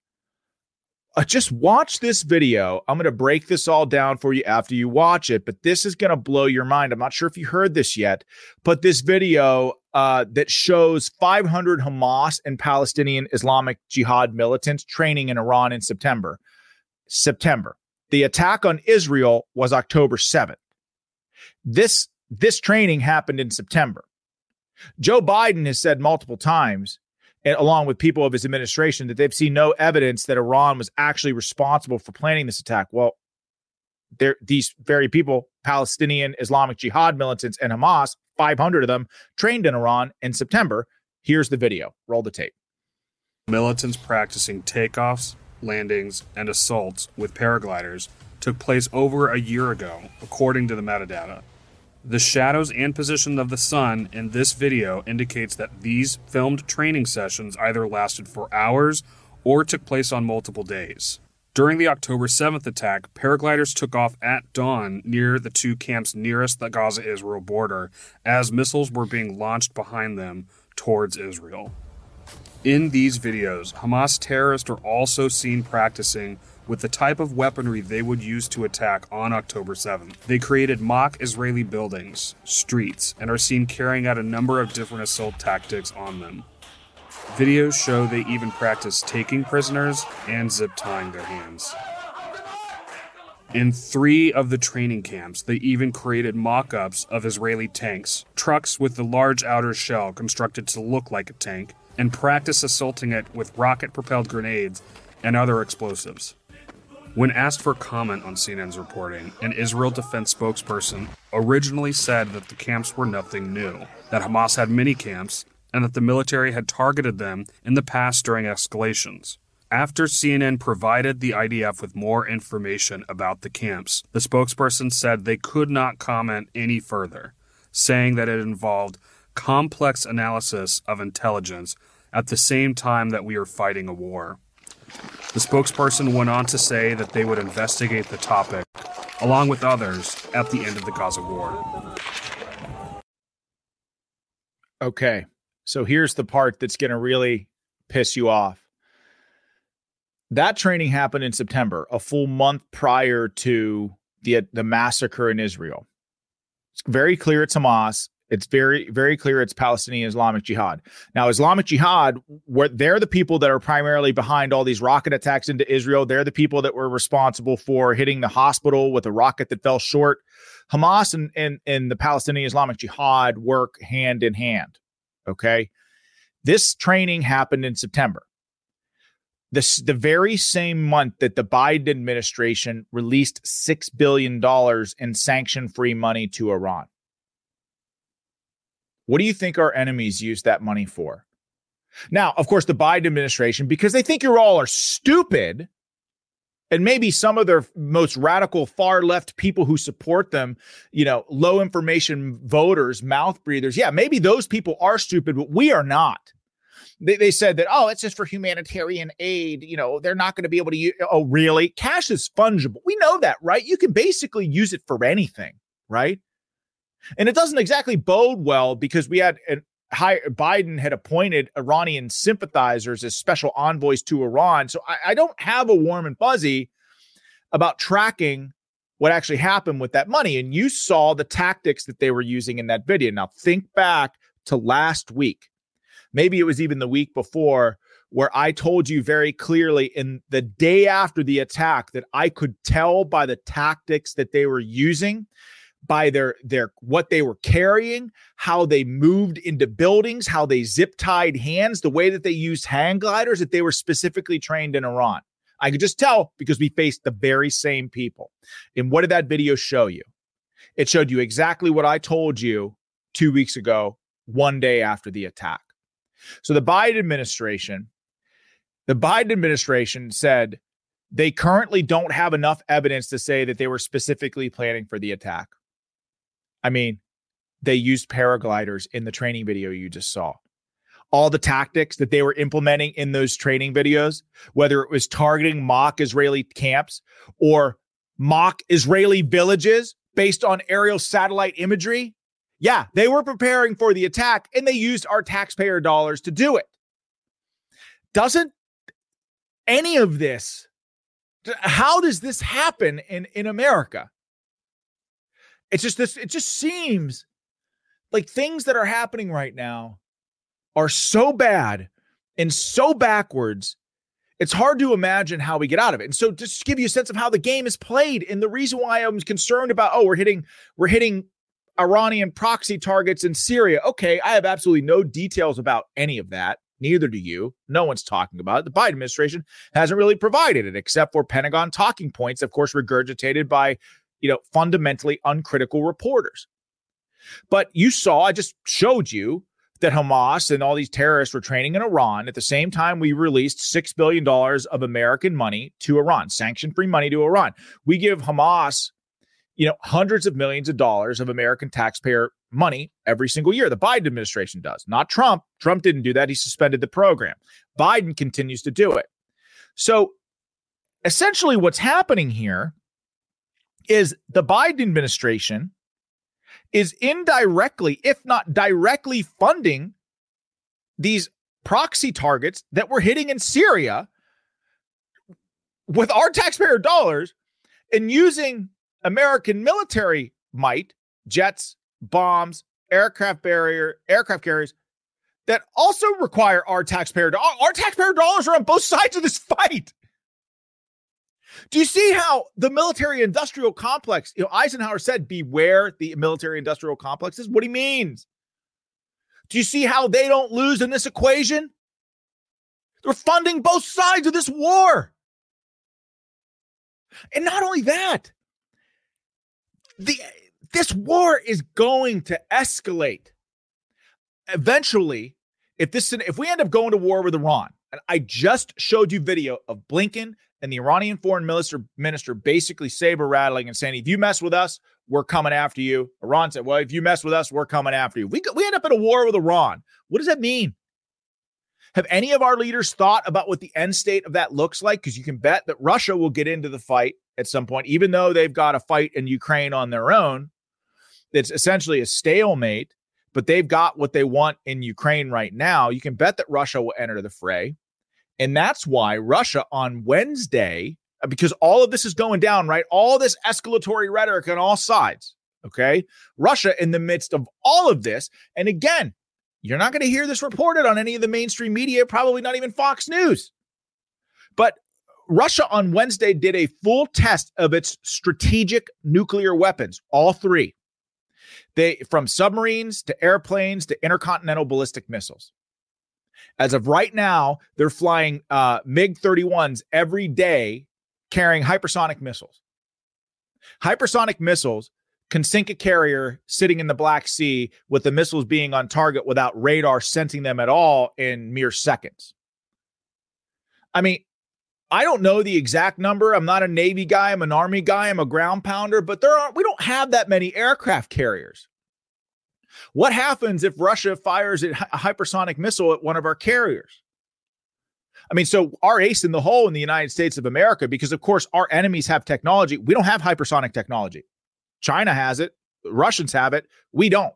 uh, just watch this video. I'm going to break this all down for you after you watch it, but this is going to blow your mind. I'm not sure if you heard this yet, but this video uh, that shows 500 Hamas and Palestinian Islamic Jihad militants training in Iran in September. September. The attack on Israel was October 7th. This this training happened in September. Joe Biden has said multiple times along with people of his administration, that they've seen no evidence that Iran was actually responsible for planning this attack. Well, there, these very people, Palestinian Islamic Jihad militants and Hamas, 500 of them trained in Iran in September. Here's the video. Roll the tape. Militants practicing takeoffs, landings, and assaults with paragliders took place over a year ago, according to the metadata. The shadows and position of the sun in this video indicates that these filmed training sessions either lasted for hours or took place on multiple days. During the October 7th attack, paragliders took off at dawn near the two camps nearest the Gaza Israel border as missiles were being launched behind them towards Israel. In these videos, Hamas terrorists are also seen practicing with the type of weaponry they would use to attack on October 7th. They created mock Israeli buildings, streets, and are seen carrying out a number of different assault tactics on them. Videos show they even practice taking prisoners and zip tying their hands. In three of the training camps, they even created mock ups of Israeli tanks, trucks with the large outer shell constructed to look like a tank, and practice assaulting it with rocket propelled grenades and other explosives. When asked for comment on CNN's reporting, an Israel defense spokesperson originally said that the camps were nothing new, that Hamas had many camps, and that the military had targeted them in the past during escalations. After CNN provided the IDF with more information about the camps, the spokesperson said they could not comment any further, saying that it involved complex analysis of intelligence at the same time that we are fighting a war. The spokesperson went on to say that they would investigate the topic, along with others, at the end of the Gaza war. Okay. So here's the part that's going to really piss you off. That training happened in September, a full month prior to the the massacre in Israel. It's very clear it's Hamas. It's very very clear it's Palestinian Islamic Jihad. Now, Islamic Jihad, where they're the people that are primarily behind all these rocket attacks into Israel. They're the people that were responsible for hitting the hospital with a rocket that fell short. Hamas and and, and the Palestinian Islamic Jihad work hand in hand. Okay. This training happened in September. This, the very same month that the Biden administration released $6 billion in sanction free money to Iran. What do you think our enemies use that money for? Now, of course, the Biden administration, because they think you all are stupid, and maybe some of their most radical far left people who support them, you know, low information voters, mouth breathers. Yeah, maybe those people are stupid, but we are not. They, they said that, oh, it's just for humanitarian aid. You know, they're not going to be able to use. Oh, really? Cash is fungible. We know that, right? You can basically use it for anything, right? And it doesn't exactly bode well because we had an high, Biden had appointed Iranian sympathizers as special envoys to Iran. So I, I don't have a warm and fuzzy about tracking what actually happened with that money. And you saw the tactics that they were using in that video. Now think back to last week. Maybe it was even the week before where I told you very clearly in the day after the attack that I could tell by the tactics that they were using by their their what they were carrying, how they moved into buildings, how they zip tied hands, the way that they used hang gliders, that they were specifically trained in Iran. I could just tell because we faced the very same people. And what did that video show you? It showed you exactly what I told you two weeks ago, one day after the attack. So the Biden administration, the Biden administration said they currently don't have enough evidence to say that they were specifically planning for the attack. I mean, they used paragliders in the training video you just saw. All the tactics that they were implementing in those training videos, whether it was targeting mock Israeli camps or mock Israeli villages based on aerial satellite imagery, yeah, they were preparing for the attack and they used our taxpayer dollars to do it. Doesn't any of this, how does this happen in, in America? It's just this, it just seems like things that are happening right now are so bad and so backwards. It's hard to imagine how we get out of it. And so just to give you a sense of how the game is played and the reason why I'm concerned about, oh, we're hitting, we're hitting Iranian proxy targets in Syria. Okay, I have absolutely no details about any of that. Neither do you. No one's talking about it. The Biden administration hasn't really provided it, except for Pentagon talking points, of course, regurgitated by you know, fundamentally uncritical reporters. But you saw, I just showed you that Hamas and all these terrorists were training in Iran. At the same time, we released $6 billion of American money to Iran, sanction free money to Iran. We give Hamas, you know, hundreds of millions of dollars of American taxpayer money every single year. The Biden administration does, not Trump. Trump didn't do that. He suspended the program. Biden continues to do it. So essentially what's happening here is the Biden administration is indirectly, if not directly, funding these proxy targets that we're hitting in Syria with our taxpayer dollars and using American military might, jets, bombs, aircraft barrier, aircraft carriers that also require our taxpayer. Our taxpayer dollars are on both sides of this fight. Do you see how the military industrial complex, you know, Eisenhower said, beware the military industrial complex. Is what he means. Do you see how they don't lose in this equation? They're funding both sides of this war. And not only that, the this war is going to escalate. Eventually, if this if we end up going to war with Iran, and I just showed you video of Blinken and the Iranian foreign minister minister basically saber rattling and saying, if you mess with us, we're coming after you. Iran said, well, if you mess with us, we're coming after you. We, we end up in a war with Iran. What does that mean? Have any of our leaders thought about what the end state of that looks like? Because you can bet that Russia will get into the fight at some point, even though they've got a fight in Ukraine on their own. It's essentially a stalemate, but they've got what they want in Ukraine right now. You can bet that Russia will enter the fray. And that's why Russia on Wednesday, uh, because all of this is going down, right? All this escalatory rhetoric on all sides. Okay. Russia in the midst of all of this. And again, you're not going to hear this reported on any of the mainstream media, probably not even Fox News. But Russia on Wednesday did a full test of its strategic nuclear weapons, all three. They from submarines to airplanes to intercontinental ballistic missiles. As of right now, they're flying uh, MiG 31s every day carrying hypersonic missiles. Hypersonic missiles can sink a carrier sitting in the Black Sea with the missiles being on target without radar sensing them at all in mere seconds. I mean, I don't know the exact number. I'm not a Navy guy. I'm an Army guy. I'm a ground pounder, but there aren't, we don't have that many aircraft carriers. What happens if Russia fires a hypersonic missile at one of our carriers? I mean, so our ace in the hole in the United States of America, because of course our enemies have technology. We don't have hypersonic technology. China has it, Russians have it, we don't.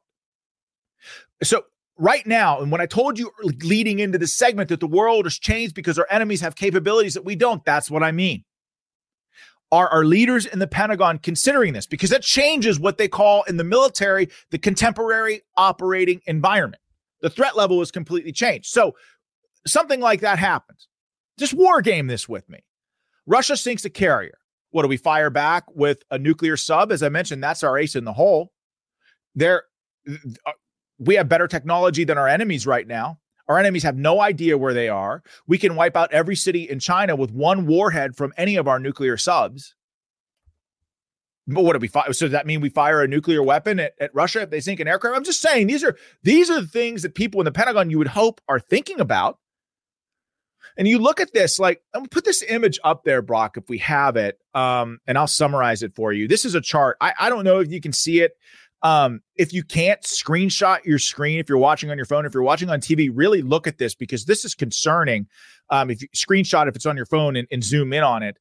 So right now, and when I told you leading into this segment that the world has changed because our enemies have capabilities that we don't, that's what I mean. Are our leaders in the Pentagon considering this? Because that changes what they call in the military the contemporary operating environment. The threat level is completely changed. So something like that happens. Just war game this with me. Russia sinks a carrier. What do we fire back with a nuclear sub? As I mentioned, that's our ace in the hole. There, uh, we have better technology than our enemies right now. Our enemies have no idea where they are. We can wipe out every city in China with one warhead from any of our nuclear subs. But what do we fire? So does that mean we fire a nuclear weapon at, at Russia if they sink an aircraft? I'm just saying these are these are the things that people in the Pentagon you would hope are thinking about. And you look at this, like I'm gonna put this image up there, Brock, if we have it. Um, and I'll summarize it for you. This is a chart. I, I don't know if you can see it. Um, if you can't screenshot your screen, if you're watching on your phone, if you're watching on TV, really look at this because this is concerning. Um, if you screenshot if it's on your phone and, and zoom in on it.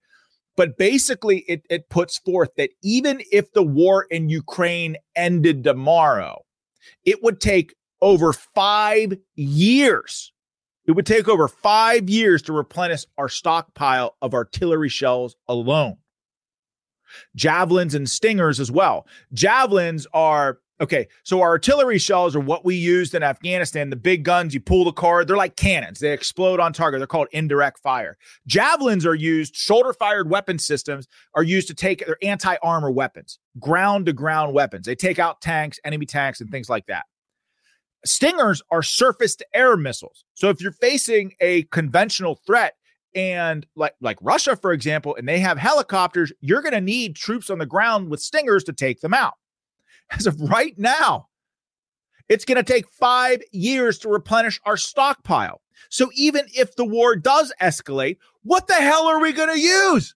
But basically, it, it puts forth that even if the war in Ukraine ended tomorrow, it would take over five years. It would take over five years to replenish our stockpile of artillery shells alone javelins and stingers as well. Javelins are okay. So our artillery shells are what we used in Afghanistan. The big guns, you pull the card, they're like cannons. They explode on target. They're called indirect fire. Javelins are used, shoulder fired weapon systems are used to take their anti armor weapons, ground to ground weapons. They take out tanks, enemy tanks, and things like that. Stingers are surface to air missiles. So if you're facing a conventional threat, and like like Russia, for example, and they have helicopters, you're going to need troops on the ground with stingers to take them out. As of right now, it's going to take five years to replenish our stockpile. So even if the war does escalate, what the hell are we going to use?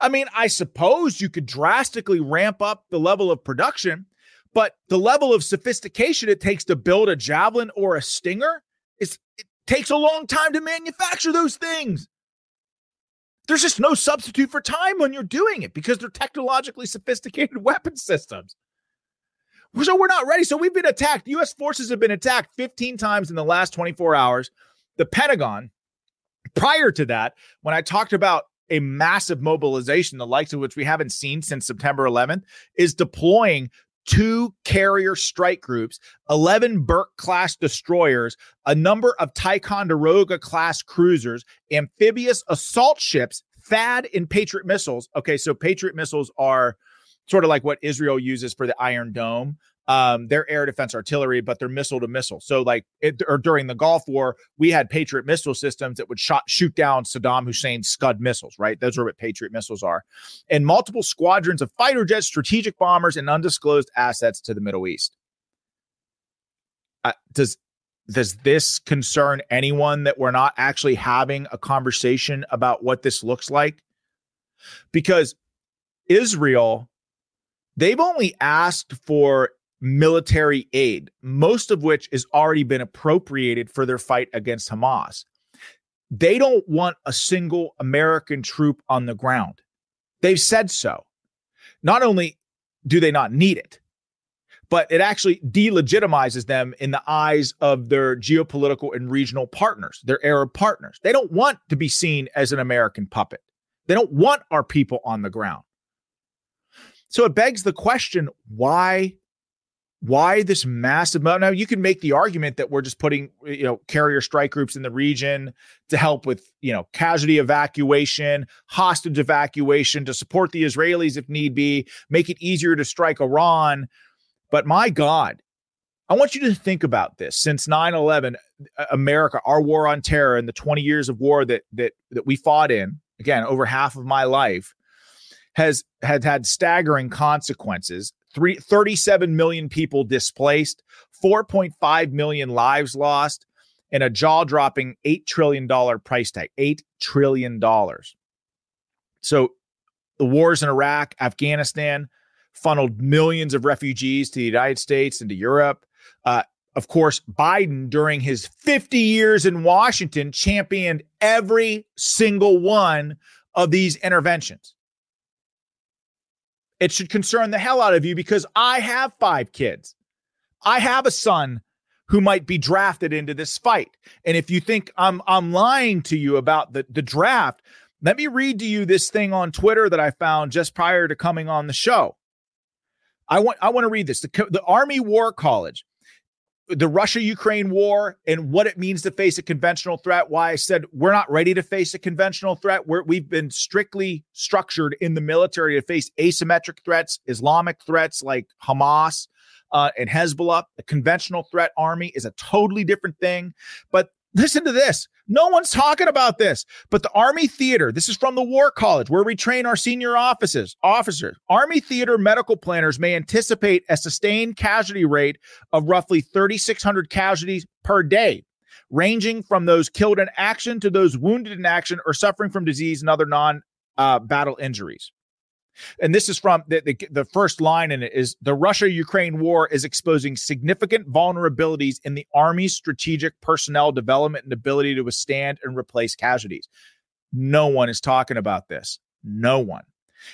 I mean, I suppose you could drastically ramp up the level of production, but the level of sophistication it takes to build a javelin or a stinger is it, takes a long time to manufacture those things. There's just no substitute for time when you're doing it because they're technologically sophisticated weapon systems. So we're not ready. So we've been attacked. US forces have been attacked 15 times in the last 24 hours. The Pentagon, prior to that, when I talked about a massive mobilization, the likes of which we haven't seen since September 11th, is deploying two carrier strike groups, 11 Burke class destroyers, a number of Ticonderoga class cruisers, amphibious assault ships, THAAD and Patriot missiles. Okay, so Patriot missiles are sort of like what Israel uses for the Iron Dome um, their air defense artillery, but they're missile to missile. So, like, it, or during the Gulf War, we had Patriot missile systems that would shot, shoot down Saddam Hussein's Scud missiles, right? Those are what Patriot missiles are. And multiple squadrons of fighter jets, strategic bombers, and undisclosed assets to the Middle East. Uh, does does this concern anyone that we're not actually having a conversation about what this looks like? Because Israel, they've only asked for military aid, most of which has already been appropriated for their fight against Hamas. They don't want a single American troop on the ground. They've said so. Not only do they not need it, but it actually delegitimizes them in the eyes of their geopolitical and regional partners, their Arab partners. They don't want to be seen as an American puppet. They don't want our people on the ground. So it begs the question why why this massive amount? now you can make the argument that we're just putting you know carrier strike groups in the region to help with you know casualty evacuation hostage evacuation to support the israelis if need be make it easier to strike iran but my god i want you to think about this since 9-11 uh, america our war on terror and the 20 years of war that that that we fought in again over half of my life has had had staggering consequences Three, 37 million people displaced, 4.5 million lives lost, and a jaw dropping $8 trillion price tag. $8 trillion. So the wars in Iraq, Afghanistan funneled millions of refugees to the United States and to Europe. Uh, of course, Biden, during his 50 years in Washington, championed every single one of these interventions. It should concern the hell out of you because I have five kids. I have a son who might be drafted into this fight. And if you think I'm I'm lying to you about the, the draft, let me read to you this thing on Twitter that I found just prior to coming on the show. I want I want to read this. The, the Army War College the Russia Ukraine war and what it means to face a conventional threat. Why I said we're not ready to face a conventional threat. We're, we've been strictly structured in the military to face asymmetric threats, Islamic threats like Hamas uh, and Hezbollah. A conventional threat army is a totally different thing. But listen to this no one's talking about this, but the Army Theater, this is from the War College where we train our senior officers, officers. Army Theater medical planners may anticipate a sustained casualty rate of roughly 3600 casualties per day, ranging from those killed in action to those wounded in action or suffering from disease and other non uh, battle injuries. And this is from the, the, the first line in it is the Russia Ukraine war is exposing significant vulnerabilities in the Army's strategic personnel development and ability to withstand and replace casualties. No one is talking about this. No one.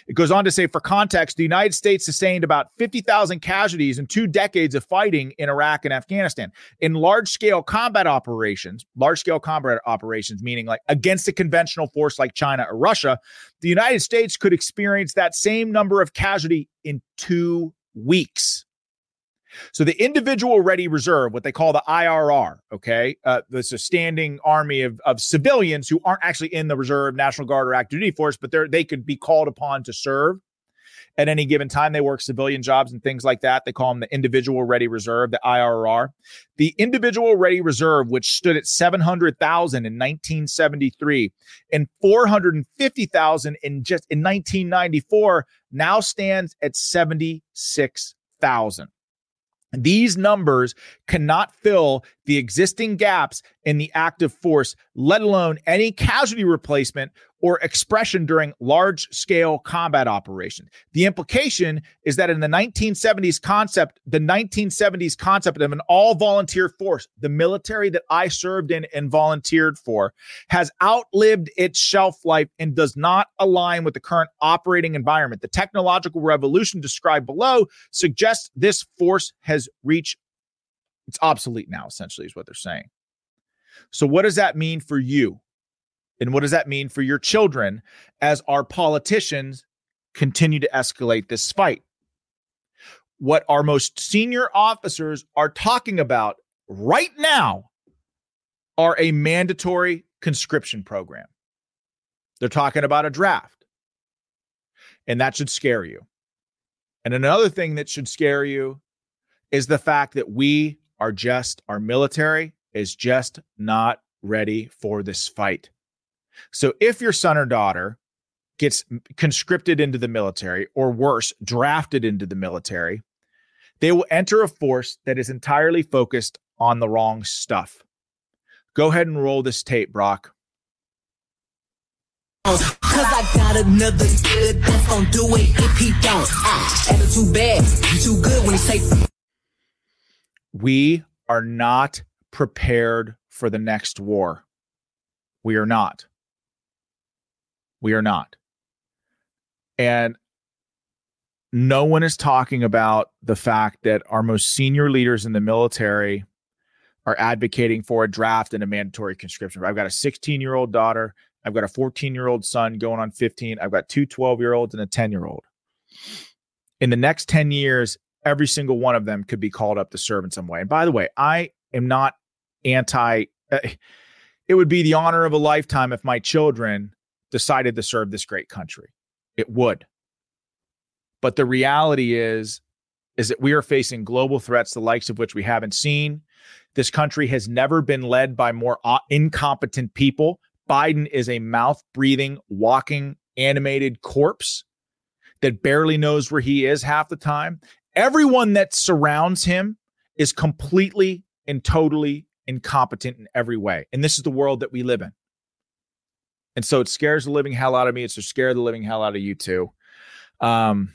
It goes on to say, for context, the United States sustained about 50,000 casualties in two decades of fighting in Iraq and Afghanistan. In large scale combat operations, large scale combat operations, meaning like against a conventional force like China or Russia, the United States could experience that same number of casualty in two weeks. So the individual ready reserve, what they call the IRR, okay, uh, this a standing army of, of civilians who aren't actually in the reserve, National Guard, or active duty force, but they're they could be called upon to serve at any given time. They work civilian jobs and things like that. They call them the individual ready reserve, the IRR. The individual ready reserve, which stood at 700,000 in 1973 and 450,000 in just in 1994, now stands at 76,000. These numbers cannot fill the existing gaps in the active force, let alone any casualty replacement or expression during large scale combat operations. The implication is that in the 1970s concept, the 1970s concept of an all volunteer force, the military that I served in and volunteered for, has outlived its shelf life and does not align with the current operating environment. The technological revolution described below suggests this force has reached it's obsolete now, essentially, is what they're saying. So, what does that mean for you? And what does that mean for your children as our politicians continue to escalate this fight? What our most senior officers are talking about right now are a mandatory conscription program. They're talking about a draft. And that should scare you. And another thing that should scare you is the fact that we are just, our military is just not ready for this fight. So if your son or daughter gets conscripted into the military, or worse, drafted into the military, they will enter a force that is entirely focused on the wrong stuff. Go ahead and roll this tape, Brock. Cause I got another good that's gonna do it if he don't. Ah, too bad. Too good when you say. We are not prepared for the next war. We are not. We are not. And no one is talking about the fact that our most senior leaders in the military are advocating for a draft and a mandatory conscription. I've got a 16 year old daughter. I've got a 14 year old son going on 15. I've got two 12 year olds and a 10 year old. In the next 10 years, every single one of them could be called up to serve in some way. And by the way, I am not anti, uh, it would be the honor of a lifetime if my children decided to serve this great country. It would. But the reality is is that we are facing global threats the likes of which we haven't seen. This country has never been led by more uh, incompetent people. Biden is a mouth breathing, walking, animated corpse that barely knows where he is half the time. Everyone that surrounds him is completely and totally incompetent in every way. And this is the world that we live in. And so it scares the living hell out of me. It's to scare the living hell out of you too. Um,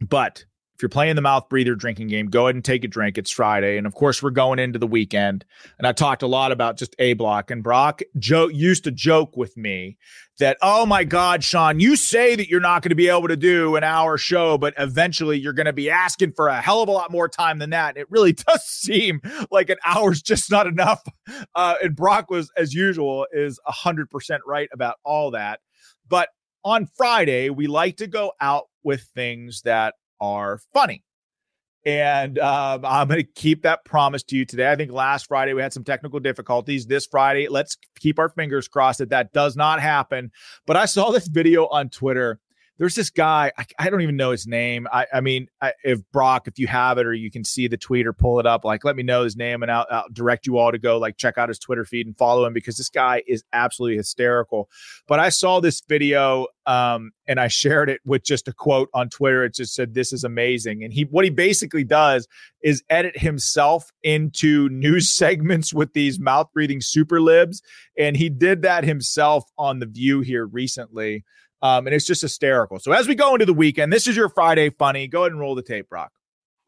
but if you're playing the mouth breather drinking game, go ahead and take a drink. It's Friday. And of course, we're going into the weekend. And I talked a lot about just A block. And Brock Joe used to joke with me that, oh my God, Sean, you say that you're not going to be able to do an hour show, but eventually you're going to be asking for a hell of a lot more time than that. It really does seem like an hour's just not enough. Uh, and Brock was, as usual, is 100% right about all that. But on Friday, we like to go out with things that are funny. And um, I'm going to keep that promise to you today. I think last Friday we had some technical difficulties. This Friday, let's keep our fingers crossed that that does not happen. But I saw this video on Twitter there's this guy I, I, don't even know his name. I, I mean I, if brock if you have it or you can see the tweet or pull it up like let me know his name and I'll, I'll, direct you all to go like check out his twitter feed and follow him because this guy is absolutely hysterical. But i saw this video um, and i shared it with just a quote on twitter. It just said this is amazing. And he what he basically does is edit himself into news segments with these mouth breathing super libs. And he did that himself on the view here recently um, and it's just hysterical. So as we go into the weekend, this is your Friday funny. Go ahead and roll the tape, Brock.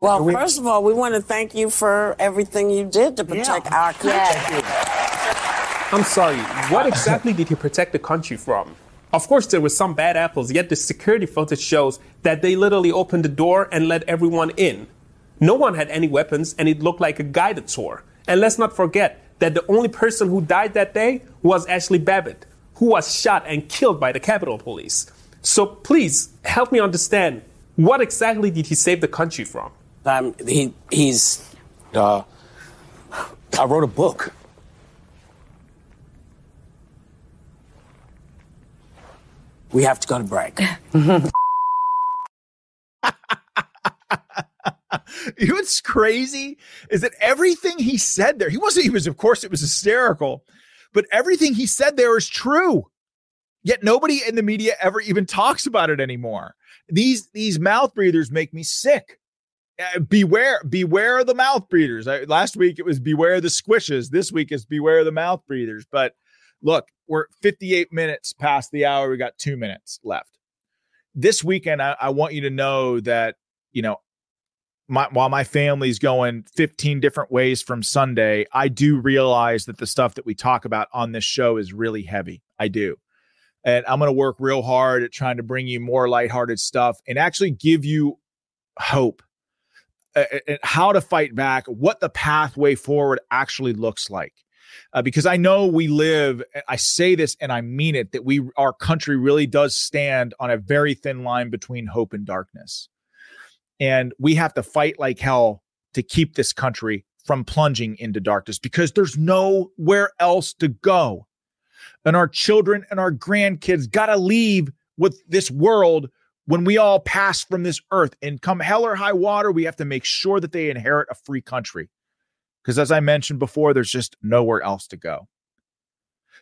Well, we- first of all, we want to thank you for everything you did to protect yeah. our country. Yeah. I'm sorry. What exactly did he protect the country from? Of course, there were some bad apples, yet the security footage shows that they literally opened the door and let everyone in. No one had any weapons, and it looked like a guided tour. And let's not forget that the only person who died that day was Ashli Babbitt, who was shot and killed by the Capitol Police. So please help me understand what exactly did he save the country from? Um, he he's. Uh, I wrote a book. We have to go to break. you know what's crazy is that everything he said there, he wasn't, he was, of course, it was hysterical but everything he said there is true. Yet nobody in the media ever even talks about it anymore. These these mouth breathers make me sick. Uh, beware, beware the mouth breathers. I, last week it was beware of the squishes. This week is beware of the mouth breathers. But look, we're 58 minutes past the hour. We got two minutes left. This weekend, I, I want you to know that, you know, my, while my family's going 15 different ways from Sunday, I do realize that the stuff that we talk about on this show is really heavy. I do. And I'm going to work real hard at trying to bring you more lighthearted stuff and actually give you hope and how to fight back, what the pathway forward actually looks like. Uh, because I know we live, I say this and I mean it, that we, our country really does stand on a very thin line between hope and darkness. And we have to fight like hell to keep this country from plunging into darkness because there's nowhere else to go. And our children and our grandkids got to leave with this world when we all pass from this earth. And come hell or high water, we have to make sure that they inherit a free country. Because as I mentioned before, there's just nowhere else to go.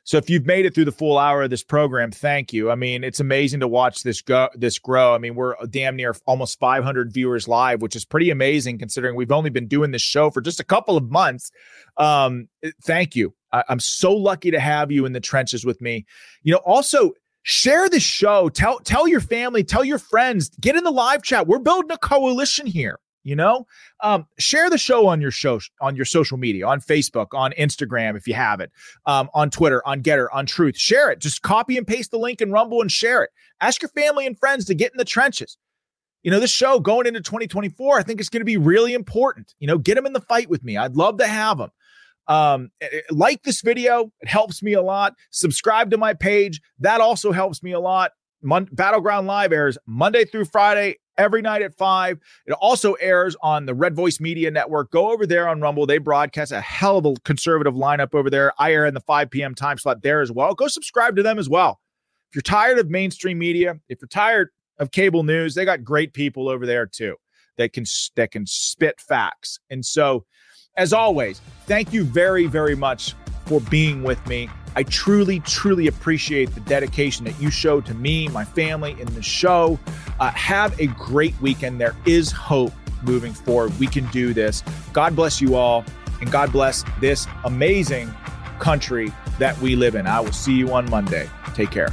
So if you've made it through the full hour of this program, thank you. I mean, it's amazing to watch this go this grow. I mean, we're damn near almost 500 viewers live, which is pretty amazing considering we've only been doing this show for just a couple of months. Um, thank you. I, I'm so lucky to have you in the trenches with me. You know, also share the show. Tell tell your family, tell your friends, get in the live chat. We're building a coalition here you know? Um, share the show on your show on your social media on facebook on instagram if you have it um, on twitter on Gettr on truth share it. Just copy and paste the link in rumble and share it. Ask your family and friends to get in the trenches. You know this show going into 2024 i think it's going to be really important. You know get them in the fight with me. I'd love to have them um, eh, eh, like this video. It helps me a lot. Subscribe to my page. That also helps me a lot Mon- battleground live airs monday through friday every night at five. It also airs on the Red Voice Media Network. Go over there on Rumble. They broadcast a hell of a conservative lineup over there. I air in the 5 p.m. time slot there as well. Go subscribe to them as well. If you're tired of mainstream media, if you're tired of cable news, they got great people over there too that can that can spit facts. And so, as always, thank you very very much for being with me. I truly, truly appreciate the dedication that you show to me, my family, and the show. Uh, have a great weekend. There is hope moving forward. We can do this. God bless you all, and God bless this amazing country that we live in. I will see you on Monday. Take care.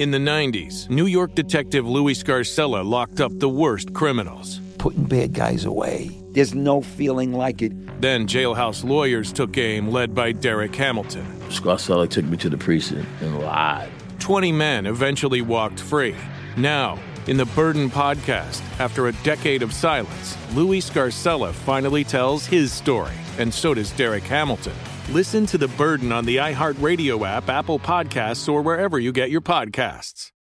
In the 90s, New York detective Louis Scarcella locked up the worst criminals. Putting bad guys away. There's no feeling like it. Then jailhouse lawyers took aim, led by Derek Hamilton. Scarcella took me to the precinct and lied. 20 men eventually walked free. Now, in the Burden podcast, after a decade of silence, Louis Scarcella finally tells his story, and so does Derek Hamilton. Listen to The Burden on the iHeartRadio app, Apple Podcasts, or wherever you get your podcasts.